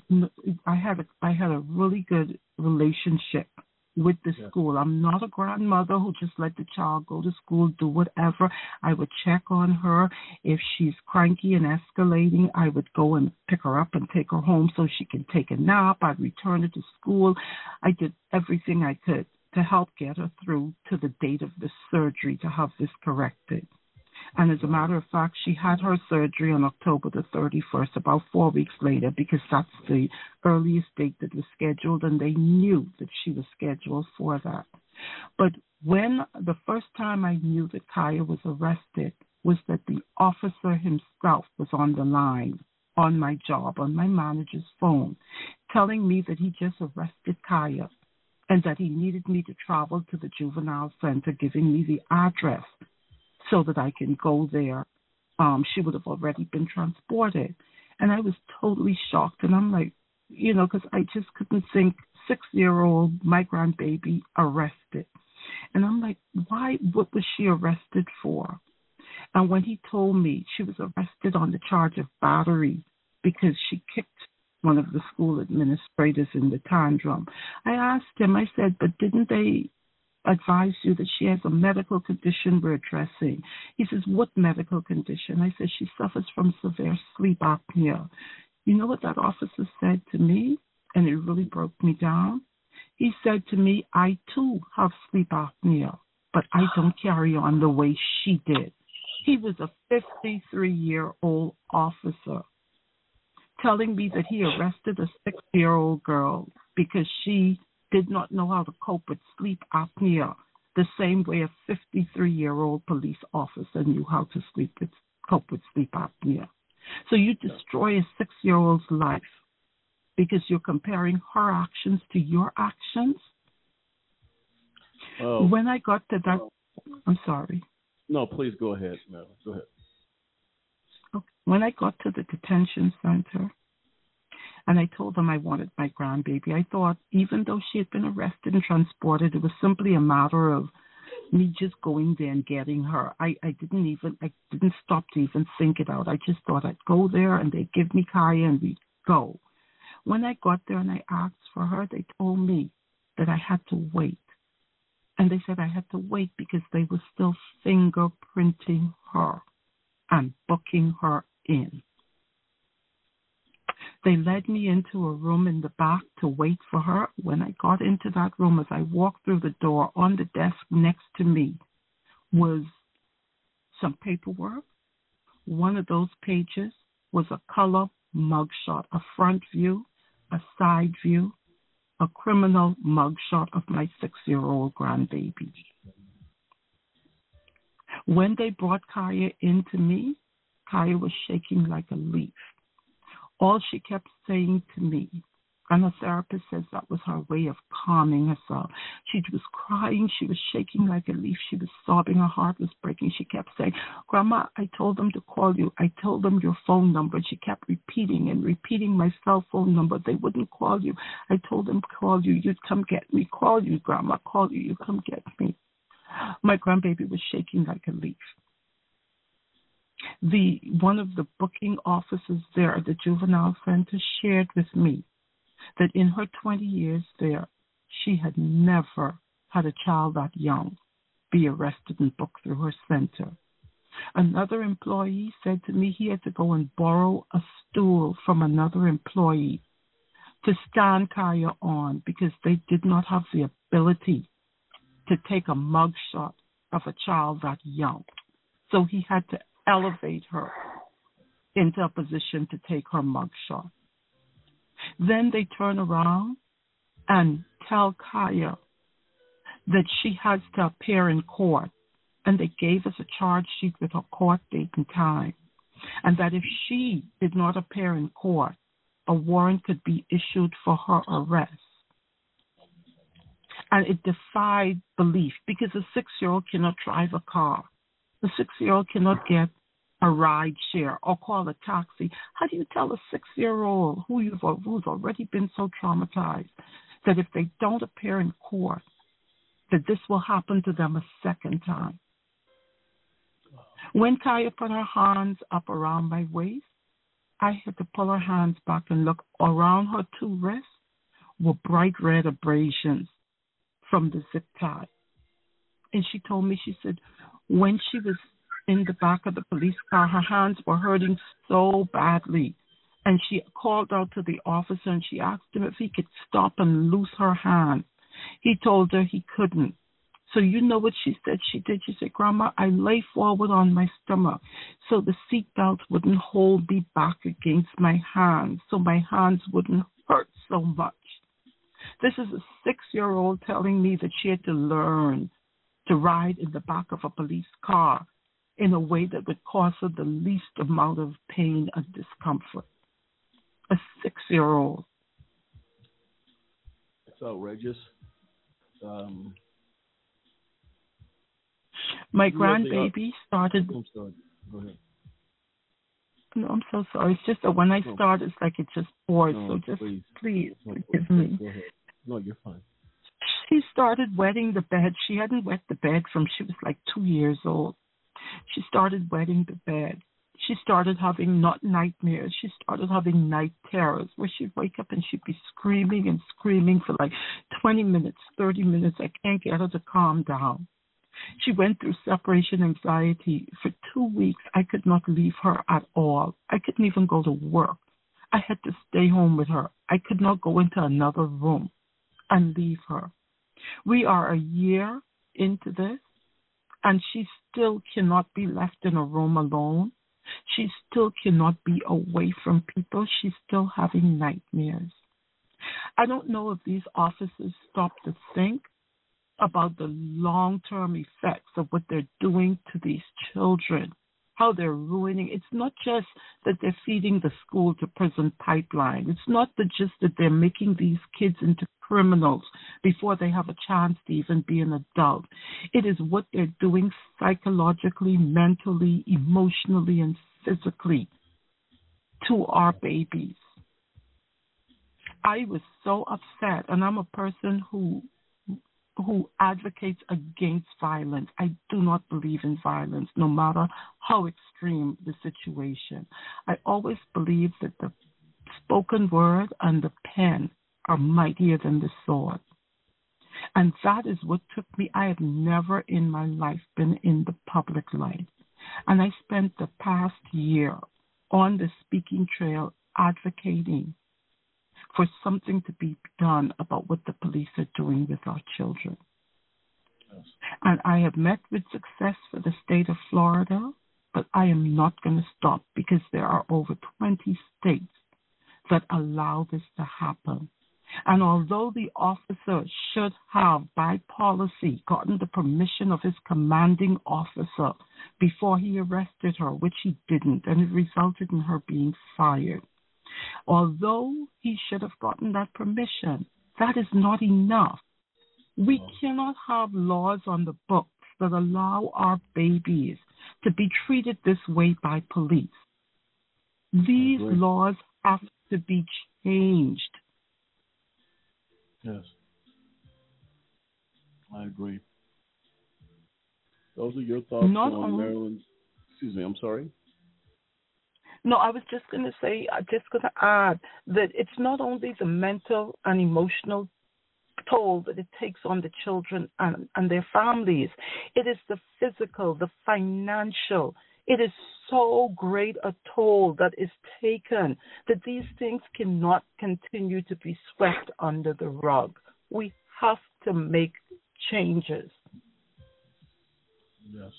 I had a, I had a really good relationship with the school. I'm not a grandmother who just let the child go to school, do whatever. I would check on her. If she's cranky and escalating, I would go and pick her up and take her home so she can take a nap. I'd return her to school. I did everything I could to help get her through to the date of the surgery to have this corrected. And as a matter of fact, she had her surgery on October the 31st, about four weeks later, because that's the earliest date that was scheduled, and they knew that she was scheduled for that. But when the first time I knew that Kaia was arrested was that the officer himself was on the line on my job, on my manager's phone, telling me that he just arrested Kaia and that he needed me to travel to the juvenile center, giving me the address so that I can go there. Um, she would have already been transported. And I was totally shocked. And I'm like, you know, because I just couldn't think six year old, my grandbaby arrested. And I'm like, why? What was she arrested for? And when he told me she was arrested on the charge of battery because she kicked one of the school administrators in the tantrum. I asked him, I said, but didn't they advise you that she has a medical condition we're addressing? He says, what medical condition? I said, she suffers from severe sleep apnea. You know what that officer said to me? And it really broke me down. He said to me, I too have sleep apnea, but I don't carry on the way she did. He was a 53 year old officer telling me that he arrested a six year old girl because she did not know how to cope with sleep apnea the same way a 53 year old police officer knew how to sleep with, cope with sleep apnea. So you destroy a six year old's life because you're comparing her actions to your actions. Oh. When I got to that, oh. I'm sorry. No, please go ahead. No, go ahead. When I got to the detention center and I told them I wanted my grandbaby, I thought even though she had been arrested and transported, it was simply a matter of me just going there and getting her. I, I didn't even I didn't stop to even think it out. I just thought I'd go there and they'd give me Kaia and we'd go. When I got there and I asked for her, they told me that I had to wait. And they said I had to wait because they were still fingerprinting her and booking her in. They led me into a room in the back to wait for her. When I got into that room, as I walked through the door, on the desk next to me was some paperwork. One of those pages was a color mugshot, a front view, a side view, a criminal mugshot of my six year old grandbaby. When they brought Kaia into me, Kaia was shaking like a leaf. All she kept saying to me, and the therapist says that was her way of calming herself. She was crying. She was shaking like a leaf. She was sobbing. Her heart was breaking. She kept saying, Grandma, I told them to call you. I told them your phone number. She kept repeating and repeating my cell phone number. They wouldn't call you. I told them call you. You'd come get me. Call you, Grandma. Call you. You come get me. My grandbaby was shaking like a leaf. The one of the booking officers there at the juvenile center shared with me that in her 20 years there, she had never had a child that young be arrested and booked through her center. Another employee said to me he had to go and borrow a stool from another employee to stand Kaia on because they did not have the ability to take a mugshot of a child that young. So he had to elevate her into a position to take her mugshot. Then they turn around and tell Kaia that she has to appear in court. And they gave us a charge sheet with her court date and time. And that if she did not appear in court, a warrant could be issued for her arrest. And it defied belief because a six year old cannot drive a car. The six year old cannot get a ride share or call a taxi. How do you tell a six year old who you've who's already been so traumatized that if they don't appear in court, that this will happen to them a second time? When Kaia put her hands up around my waist, I had to pull her hands back and look around her two wrists were bright red abrasions from the zip tie. And she told me, she said, when she was in the back of the police car. Her hands were hurting so badly. And she called out to the officer and she asked him if he could stop and loose her hand. He told her he couldn't. So you know what she said she did? She said, Grandma, I lay forward on my stomach so the seatbelt wouldn't hold me back against my hands, so my hands wouldn't hurt so much. This is a six year old telling me that she had to learn to ride in the back of a police car in a way that would cause her the least amount of pain and discomfort. A six year old. It's outrageous. Um, My grandbaby started. I'm sorry. Go ahead. No, I'm so sorry. It's just that when I start, it's like it just pours. No, so just please. please forgive please, me. No, you're fine. She started wetting the bed. She hadn't wet the bed from she was like two years old. She started wetting the bed. She started having not nightmares. She started having night terrors where she'd wake up and she'd be screaming and screaming for like 20 minutes, 30 minutes. I can't get her to calm down. She went through separation anxiety for two weeks. I could not leave her at all. I couldn't even go to work. I had to stay home with her. I could not go into another room and leave her. We are a year into this, and she still cannot be left in a room alone. She still cannot be away from people. She's still having nightmares. I don't know if these officers stop to think about the long term effects of what they're doing to these children, how they're ruining. It's not just that they're feeding the school to prison pipeline. It's not the, just that they're making these kids into criminals before they have a chance to even be an adult. It is what they're doing psychologically, mentally, emotionally, and physically to our babies. I was so upset, and I'm a person who who advocates against violence. I do not believe in violence, no matter how extreme the situation. I always believe that the spoken word and the pen are mightier than the sword. And that is what took me. I have never in my life been in the public light. And I spent the past year on the speaking trail advocating for something to be done about what the police are doing with our children. And I have met with success for the state of Florida, but I am not going to stop because there are over 20 states that allow this to happen. And although the officer should have, by policy, gotten the permission of his commanding officer before he arrested her, which he didn't, and it resulted in her being fired, although he should have gotten that permission, that is not enough. We cannot have laws on the books that allow our babies to be treated this way by police. These laws have to be changed. Yes. I agree. Those are your thoughts Not on only- Meralyn's. Excuse me. I'm sorry. No, I was just going to say, just going to add that it's not only the mental and emotional toll that it takes on the children and, and their families, it is the physical, the financial. It is so great a toll that is taken that these things cannot continue to be swept under the rug. We have to make changes. Yes.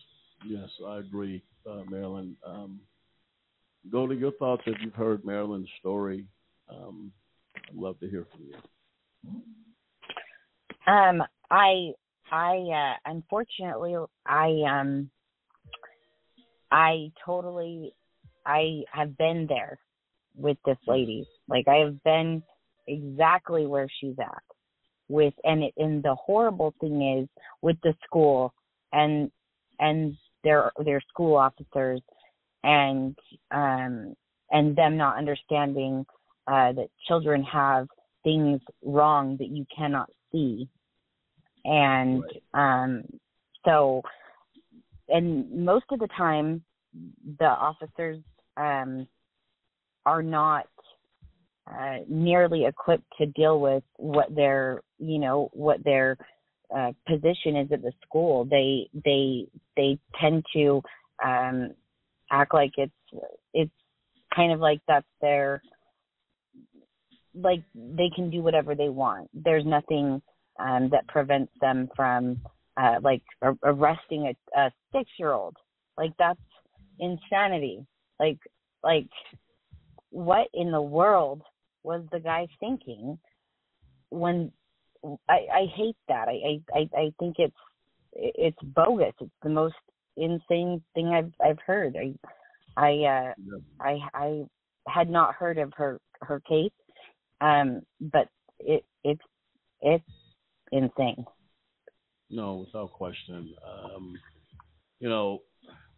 Yes, I agree, uh, Meralyn. Um, go to your thoughts if you've heard Meralyn's story. Um, I'd love to hear from you. Um, I, I, uh, unfortunately, I, um, I totally, I have been there with this lady. Like I have been exactly where she's at with, and it, and the horrible thing is with the school and, and their, their school officers and, um, and them not understanding, uh, that children have things wrong that you cannot see. And um so and most of the time the officers um are not uh nearly equipped to deal with what their you know what their uh position is at the school. They they they tend to um act like it's it's kind of like that's their like they can do whatever they want there's nothing um, that prevents them from uh, like ar- arresting a, a six year old. Like that's insanity. Like like what in the world was the guy thinking when I, I hate that. I, I, I think it's it's bogus. It's the most insane thing I've I've heard. I I uh I I had not heard of her her case. Um but it it's it's insane. No, without question. Um, you know,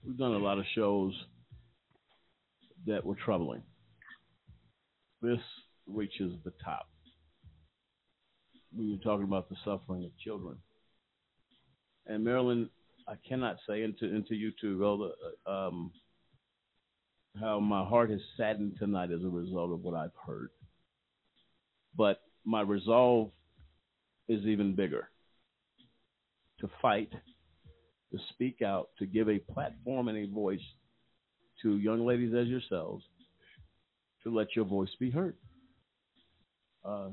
we've done a lot of shows that were troubling. This reaches the top. We were talking about the suffering of children. And Meralyn, I cannot say into into you too, Rhoda, um, how my heart is saddened tonight as a result of what I've heard. But my resolve is even bigger to fight, to speak out, to give a platform and a voice to young ladies as yourselves to let your voice be heard. Uh,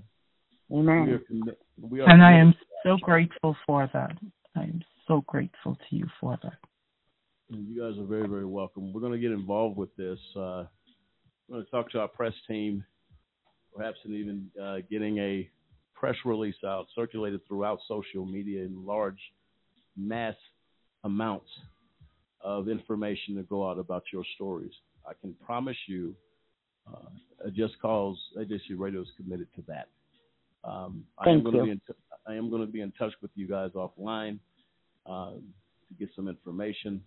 Amen. We are, commi- we are And I am so grateful for that. I am so grateful to you for that. You guys are very, very welcome. We're going to get involved with this. Uh, we're going to talk to our press team, perhaps in even uh, getting a press release out, circulated throughout social media in large, mass amounts of information to go out about your stories. I can promise you, uh, Just Cause AJC Radio is committed to that. Um, I am Thank going to you. be in t- I am going to be in touch with you guys offline um, to get some information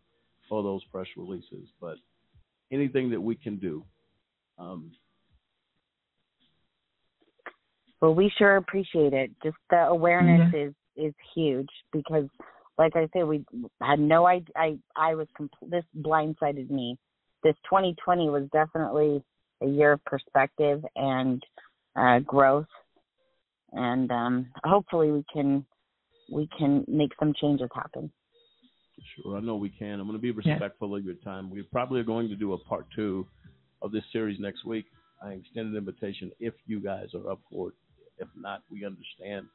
for those press releases. But anything that we can do, um, Well, we sure appreciate it. Just the awareness is is huge because, like I said, we had no idea. I I was compl- this blindsided me. This 2020 was definitely a year of perspective and uh, growth, and um, hopefully we can we can make some changes happen. Sure, I know we can. I'm going to be respectful of your time. We probably are going to do a part two of this series next week. I extend an invitation if you guys are up for it. If not, we understand.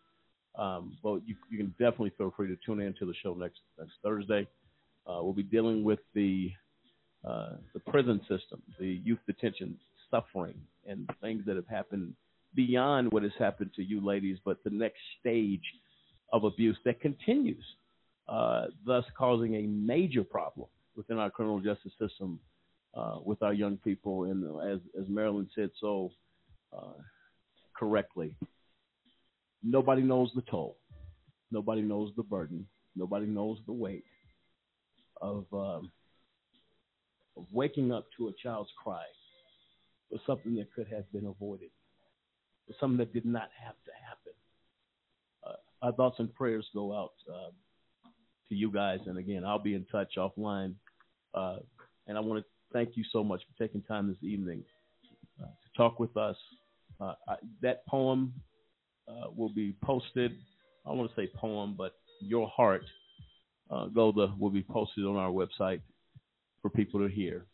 Um, but you, you can definitely feel free to tune in to the show next next Thursday. Uh, we'll be dealing with the uh, the prison system, the youth detention suffering, and things that have happened beyond what has happened to you ladies, but the next stage of abuse that continues, uh, thus causing a major problem within our criminal justice system uh, with our young people. And as as Meralyn said so uh, correctly, nobody knows the toll, nobody knows the burden, nobody knows the weight of um, of waking up to a child's cry for something that could have been avoided, for something that did not happen. Our thoughts and prayers go out uh, to you guys, and again, I'll be in touch offline. Uh, and I want to thank you so much for taking time this evening uh, to talk with us. Uh, I, that poem uh, will be posted. I want to say poem, but your heart, uh, Golda, will be posted on our website for people to hear.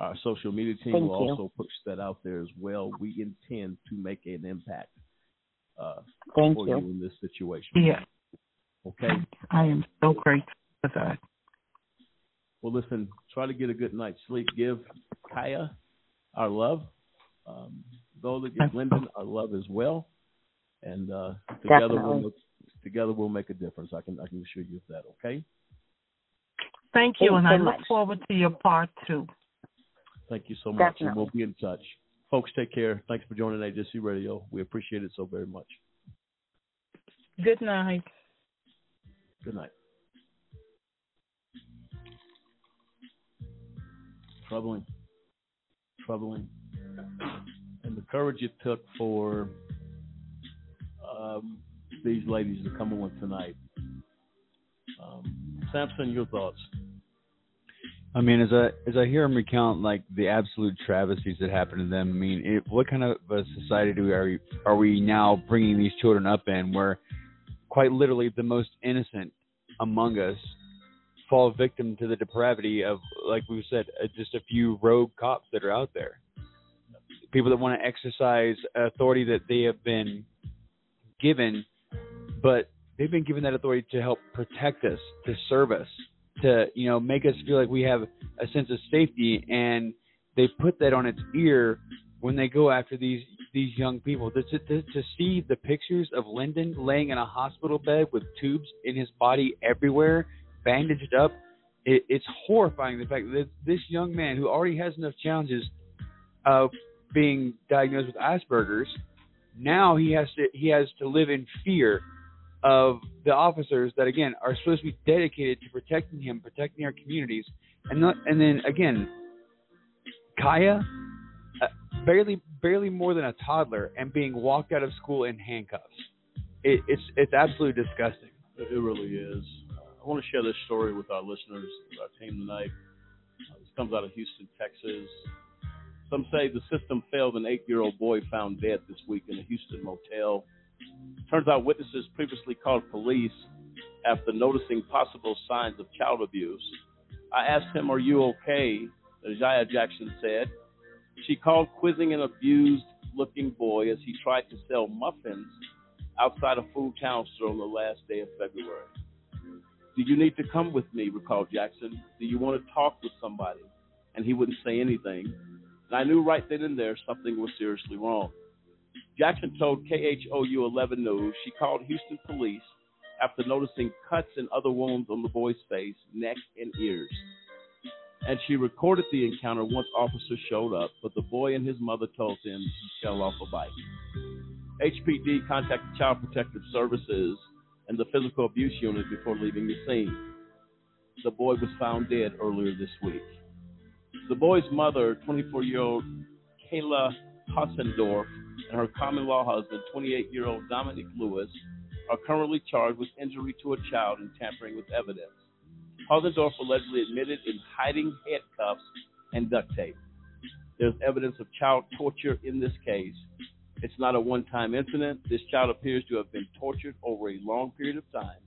Our social media team Thank will you. also push that out there as well. We intend to make an impact uh, Thank for you. you in this situation. Yeah, Okay. I am so grateful for that. Well, listen, try to get a good night's sleep. Give Kaia our love. Um, Golda, give Linden our love as well. And uh, together we'll make, together we'll make a difference. I can I can assure you of that. Okay. Thank you, Thank and you I so look forward to your part two. Thank you so much, and we'll be in touch. Folks, take care. Thanks for joining AJC Radio. We appreciate it so very much. Good night. Good night. Troubling. Troubling. And the courage it took for um, these ladies to come on tonight. Um, Samson, your thoughts? I mean, as I as I hear him recount like the absolute travesties that happened to them, I mean, it, what kind of a society do we are we, are we now bringing these children up in, where quite literally the most innocent among us fall victim to the depravity of, like we said, uh, just a few rogue cops that are out there, people that want to exercise authority that they have been given, but they've been given that authority to help protect us, to serve us, to you know make us feel like we have a sense of safety, and they put that on its ear when they go after these these young people. To, to, to, see the pictures of Linden laying in a hospital bed with tubes in his body everywhere, bandaged up, it, it's horrifying. The fact that this young man who already has enough challenges of being diagnosed with Asperger's, now he has to he has to live in fear of the officers that again are supposed to be dedicated to protecting him, protecting our communities, and not, and then again, Kaia, uh, barely barely more than a toddler, and being walked out of school in handcuffs. It, it's it's absolutely disgusting. It really is. I want to share this story with our listeners, our team tonight. Uh, this comes out of Houston, Texas. Some say the system failed an eight year old boy found dead this week in a Houston motel. Turns out witnesses previously called police after noticing possible signs of child abuse. I asked him, Are you okay? Jaya Jackson said. She called quizzing an abused looking boy as he tried to sell muffins outside a food store on the last day of February. Do you need to come with me? recalled Jackson. Do you want to talk with somebody? And he wouldn't say anything. And I knew right then and there something was seriously wrong. Jackson told KHOU 11 News she called Houston police after noticing cuts and other wounds on the boy's face, neck, and ears. And she recorded the encounter once officers showed up, but the boy and his mother told him he fell off a bike. HPD contacted Child Protective Services and the Physical Abuse Unit before leaving the scene. The boy was found dead earlier this week. The boy's mother, 24 year old Kayla Hassendorf, and her common law husband, 28 year old Dominic Lewis, are currently charged with injury to a child and tampering with evidence. Hassendorf allegedly admitted in hiding handcuffs and duct tape. There's evidence of child torture in this case. It's not a one time incident. This child appears to have been tortured over a long period of time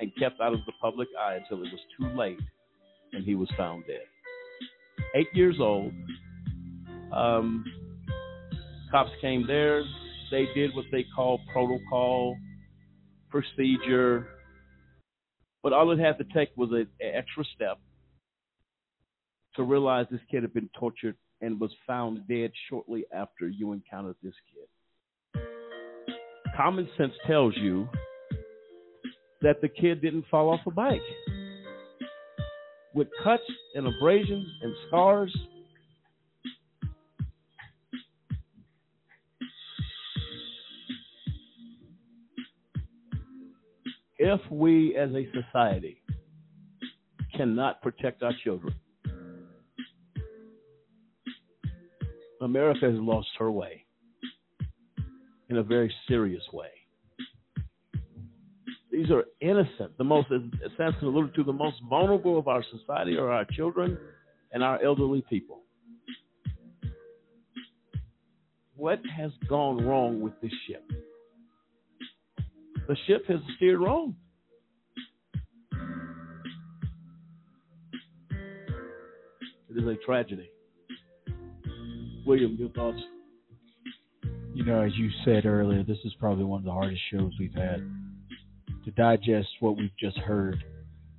and kept out of the public eye until it was too late and he was found dead. Eight years old. Um, cops came there. They did what they call protocol. procedure, but all it had to take was an extra step to realize this kid had been tortured and was found dead shortly after you encountered this kid. Common sense tells you that the kid didn't fall off a bike. With cuts and abrasions and scars, if we as a society cannot protect our children, America has lost her way in a very serious way. These are innocent, the most, as Samson alluded to, the most vulnerable of our society are our children and our elderly people. What has gone wrong with this ship? The ship has steered wrong. It is a tragedy. William, your thoughts? You know, as you said earlier, this is probably one of the hardest shows we've had to digest what we've just heard.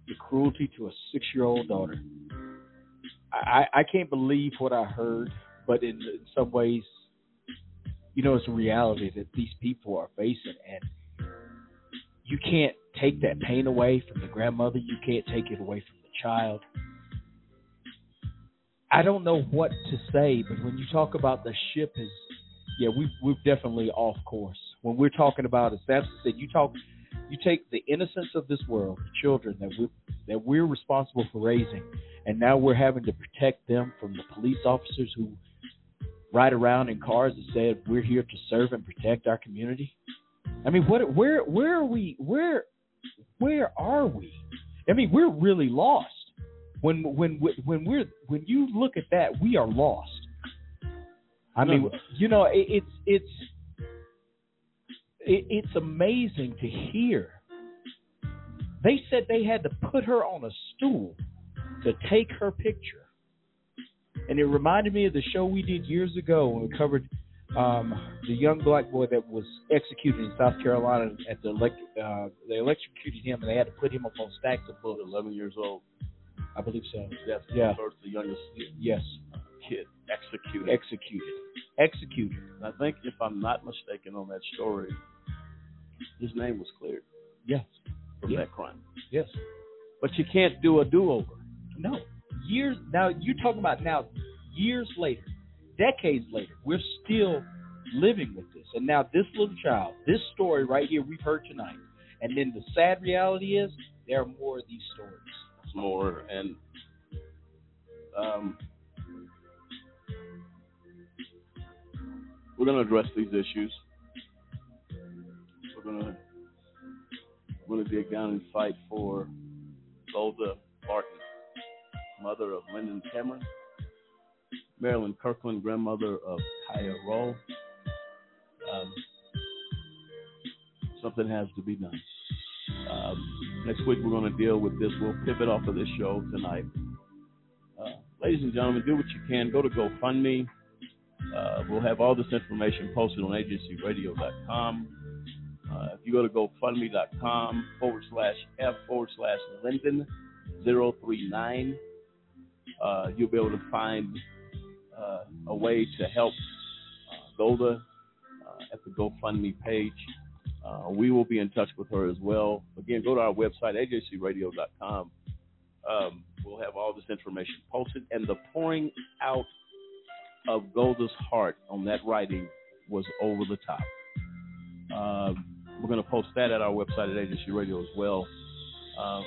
The cruelty to a six year old daughter. I, I can't believe what I heard, but in, in some ways, you know, it's a reality that these people are facing, and you can't take that pain away from the grandmother. You can't take it away from the child. I don't know what to say, but when you talk about the ship is, yeah, we we're definitely off course. When we're talking about, as Samson said, you talk, you take the innocence of this world, the children that we that we're responsible for raising, and now we're having to protect them from the police officers who ride around in cars and said we're here to serve and protect our community. I mean, what, where, where are we? Where, where are we? I mean, we're really lost. When, when, when we're, when you look at that, we are lost. I mean, you know, it, it's, it's, it, it's amazing to hear. They said they had to put her on a stool to take her picture. And it reminded me of the show we did years ago when we covered um, the young black boy that was executed in South Carolina at the elect, uh, they electrocuted him and they had to put him up on stacks of books. Eleven years old. I believe so. Yes. Yeah. First, the youngest Yes. kid executed. Executed. Executed. I think, if I'm not mistaken on that story, his name was cleared. Yes. From Yeah. that crime. Yes. But you can't do a do-over. No. Years now you're talking about now years later, decades later, we're still living with this. And now this little child, this story right here we've heard tonight. And then the sad reality is there are more of these stories. more and um, we're going to address these issues. We're going to we're dig down and fight for Golda Barton, mother of Linden Cameron, Meralyn Kirkland, grandmother of Rolle. Um, something has to be done. Um, next week we're going to deal with this. We'll pivot off of this show tonight. Uh, ladies and gentlemen, do what you can. Go to GoFundMe. Uh, we'll have all this information posted on ajcradio.com. Uh, if you go to GoFundMe.com forward slash F forward slash Linden 039, uh, you'll be able to find uh, a way to help uh, Golda uh, at the GoFundMe page. Uh, we will be in touch with her as well. Again, go to our website, ajcradio.com. Um, we'll have all this information posted. And the pouring out of Golda's heart on that writing was over the top. Um, we're going to post that at our website at AJC Radio as well. Um,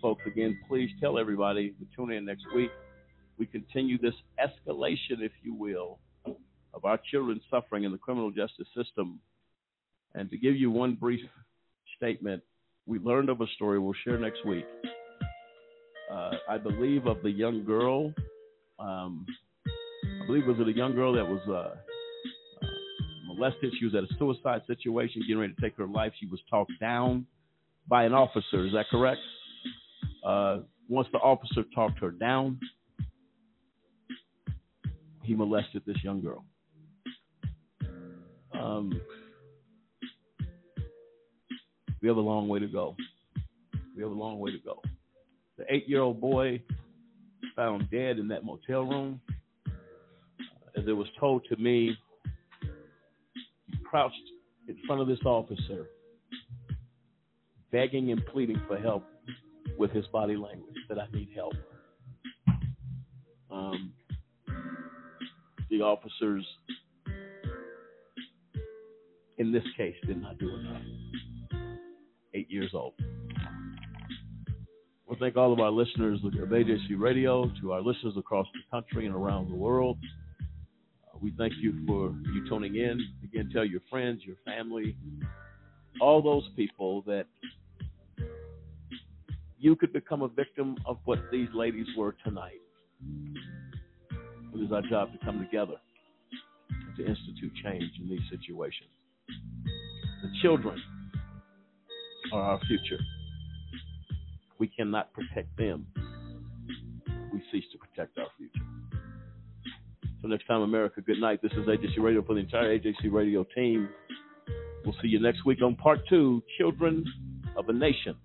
folks, again, please tell everybody to tune in next week. We continue this escalation, if you will, of our children suffering in the criminal justice system. And to give you one brief statement, we learned of a story we'll share next week. Uh, I believe of the young girl. Um, I believe was it a young girl that was uh, uh, molested. She was at a suicide situation, getting ready to take her life. She was talked down by an officer. Is that correct? Uh, once the officer talked her down, he molested this young girl. Um, we have a long way to go. We have a long way to go. The eight-year-old boy found dead in that motel room. As it was told to me, he crouched in front of this officer, begging and pleading for help with his body language that I need help. Um, the officers in this case did not do enough. Eight years old. Well, thank all of our listeners of AJC Radio, to our listeners across the country and around the world. Uh, we thank you for you tuning in. Again, tell your friends, your family, all those people that you could become a victim of what these ladies were tonight. It is our job to come together to institute change in these situations. The children are our future. We cannot protect them. We cease to protect our future. So next time, America, good night. This is AJC Radio for the entire AJC Radio team. We'll see you next week on part two, Children of a Nation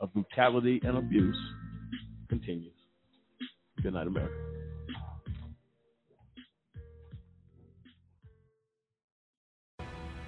of Brutality and Abuse continues. Good night, America.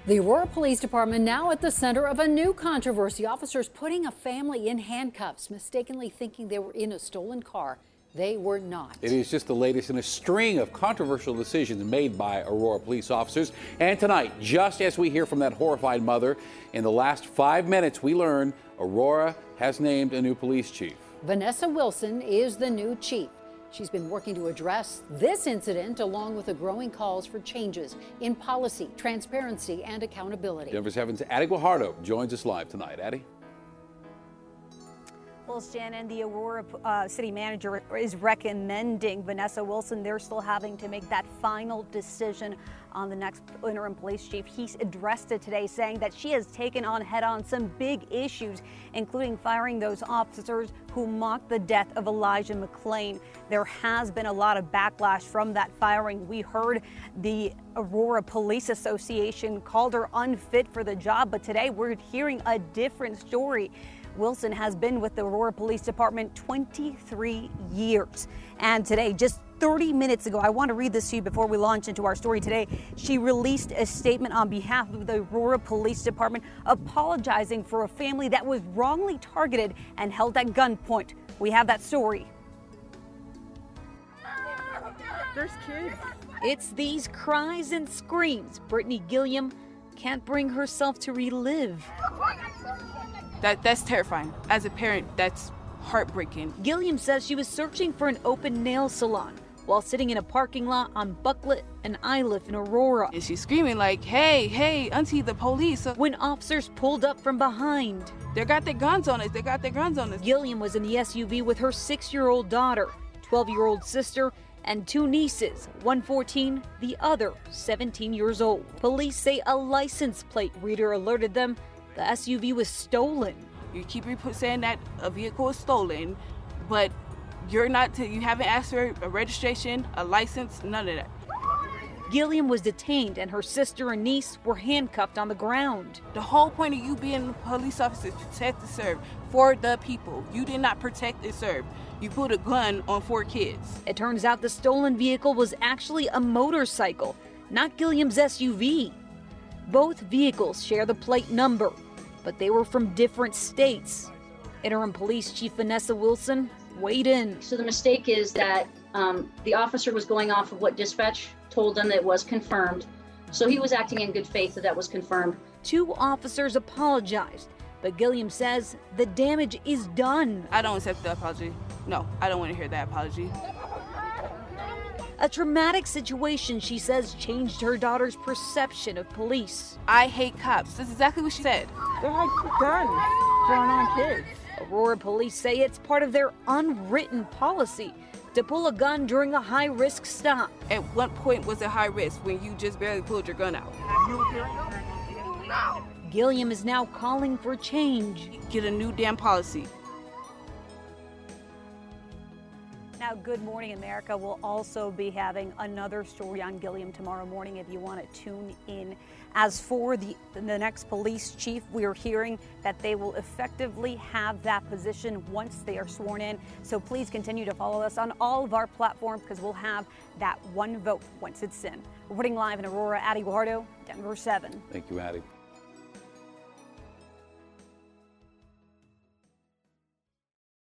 The Aurora Police Department now at the center of a new controversy. Officers putting a family in handcuffs, mistakenly thinking they were in a stolen car. They were not. It is just the latest in a string of controversial decisions made by Aurora police officers. And tonight, just as we hear from that horrified mother, in the last five minutes, we learn Aurora has named a new police chief. Vanessa Wilson is the new chief. She's been working to address this incident along with the growing calls for changes in policy, transparency, and accountability. Denver 7's Addie Guajardo joins us live tonight. Addie? Well, Shannon, the Aurora uh, city manager is recommending Vanessa Wilson. They're still having to make that final decision on the next interim police chief. He addressed it today, saying that she has taken on head on some big issues, including firing those officers who mocked the death of Elijah McClain. There has been a lot of backlash from that firing. We heard the Aurora Police Association called her unfit for the job, but today we're hearing a different story. Wilson has been with the Aurora Police Department 23 years. And today, just 30 minutes ago, I want to read this to you before we launch into our story today. She released a statement on behalf of the Aurora Police Department apologizing for a family that was wrongly targeted and held at gunpoint. We have that story. There's kids. It's these cries and screams Brittany Gilliam can't bring herself to relive. That that's terrifying. As a parent, that's heartbreaking. Gilliam says she was searching for an open nail salon while sitting in a parking lot on Buckley and Iliff in Aurora. And she's screaming like, "Hey, hey, auntie, the police!" When officers pulled up from behind, they got their guns on us. They got their guns on us. Gilliam was in the SUV with her six-year-old daughter, 12-year-old sister, and two nieces, one 14, the other 17 years old. Police say a license plate reader alerted them the SUV was stolen. You keep saying that a vehicle is stolen, but you're not. To, you haven't asked for a registration, a license, none of that. Gilliam was detained, and her sister and niece were handcuffed on the ground. The whole point of you being a police officer is protect and serve for the people. You did not protect and serve. You put a gun on four kids. It turns out the stolen vehicle was actually a motorcycle, not Gilliam's SUV. Both vehicles share the plate number, but they were from different states. Interim Police Chief Vanessa Wilson weighed in. So the mistake is that um, the officer was going off of what dispatch told them that it was confirmed. So he was acting in good faith that that was confirmed. Two officers apologized, but Gilliam says the damage is done. I don't accept the apology. No, I don't want to hear that apology. A traumatic situation, she says, changed her daughter's perception of police. I hate cops. That's exactly what she said. They're like guns drawn on kids. Aurora police say it's part of their unwritten policy to pull a gun during a high risk stop. At what point was it high risk when you just barely pulled your gun out? No. Gilliam is now calling for change. Get a new damn policy. Now, Good Morning America will also be having another story on Gilliam tomorrow morning if you want to tune in. As for the, the next police chief, we are hearing that they will effectively have that position once they are sworn in. So please continue to follow us on all of our platforms because we'll have that one vote once it's in. Reporting live in Aurora, Addie Guajardo, Denver 7. Thank you, Addie.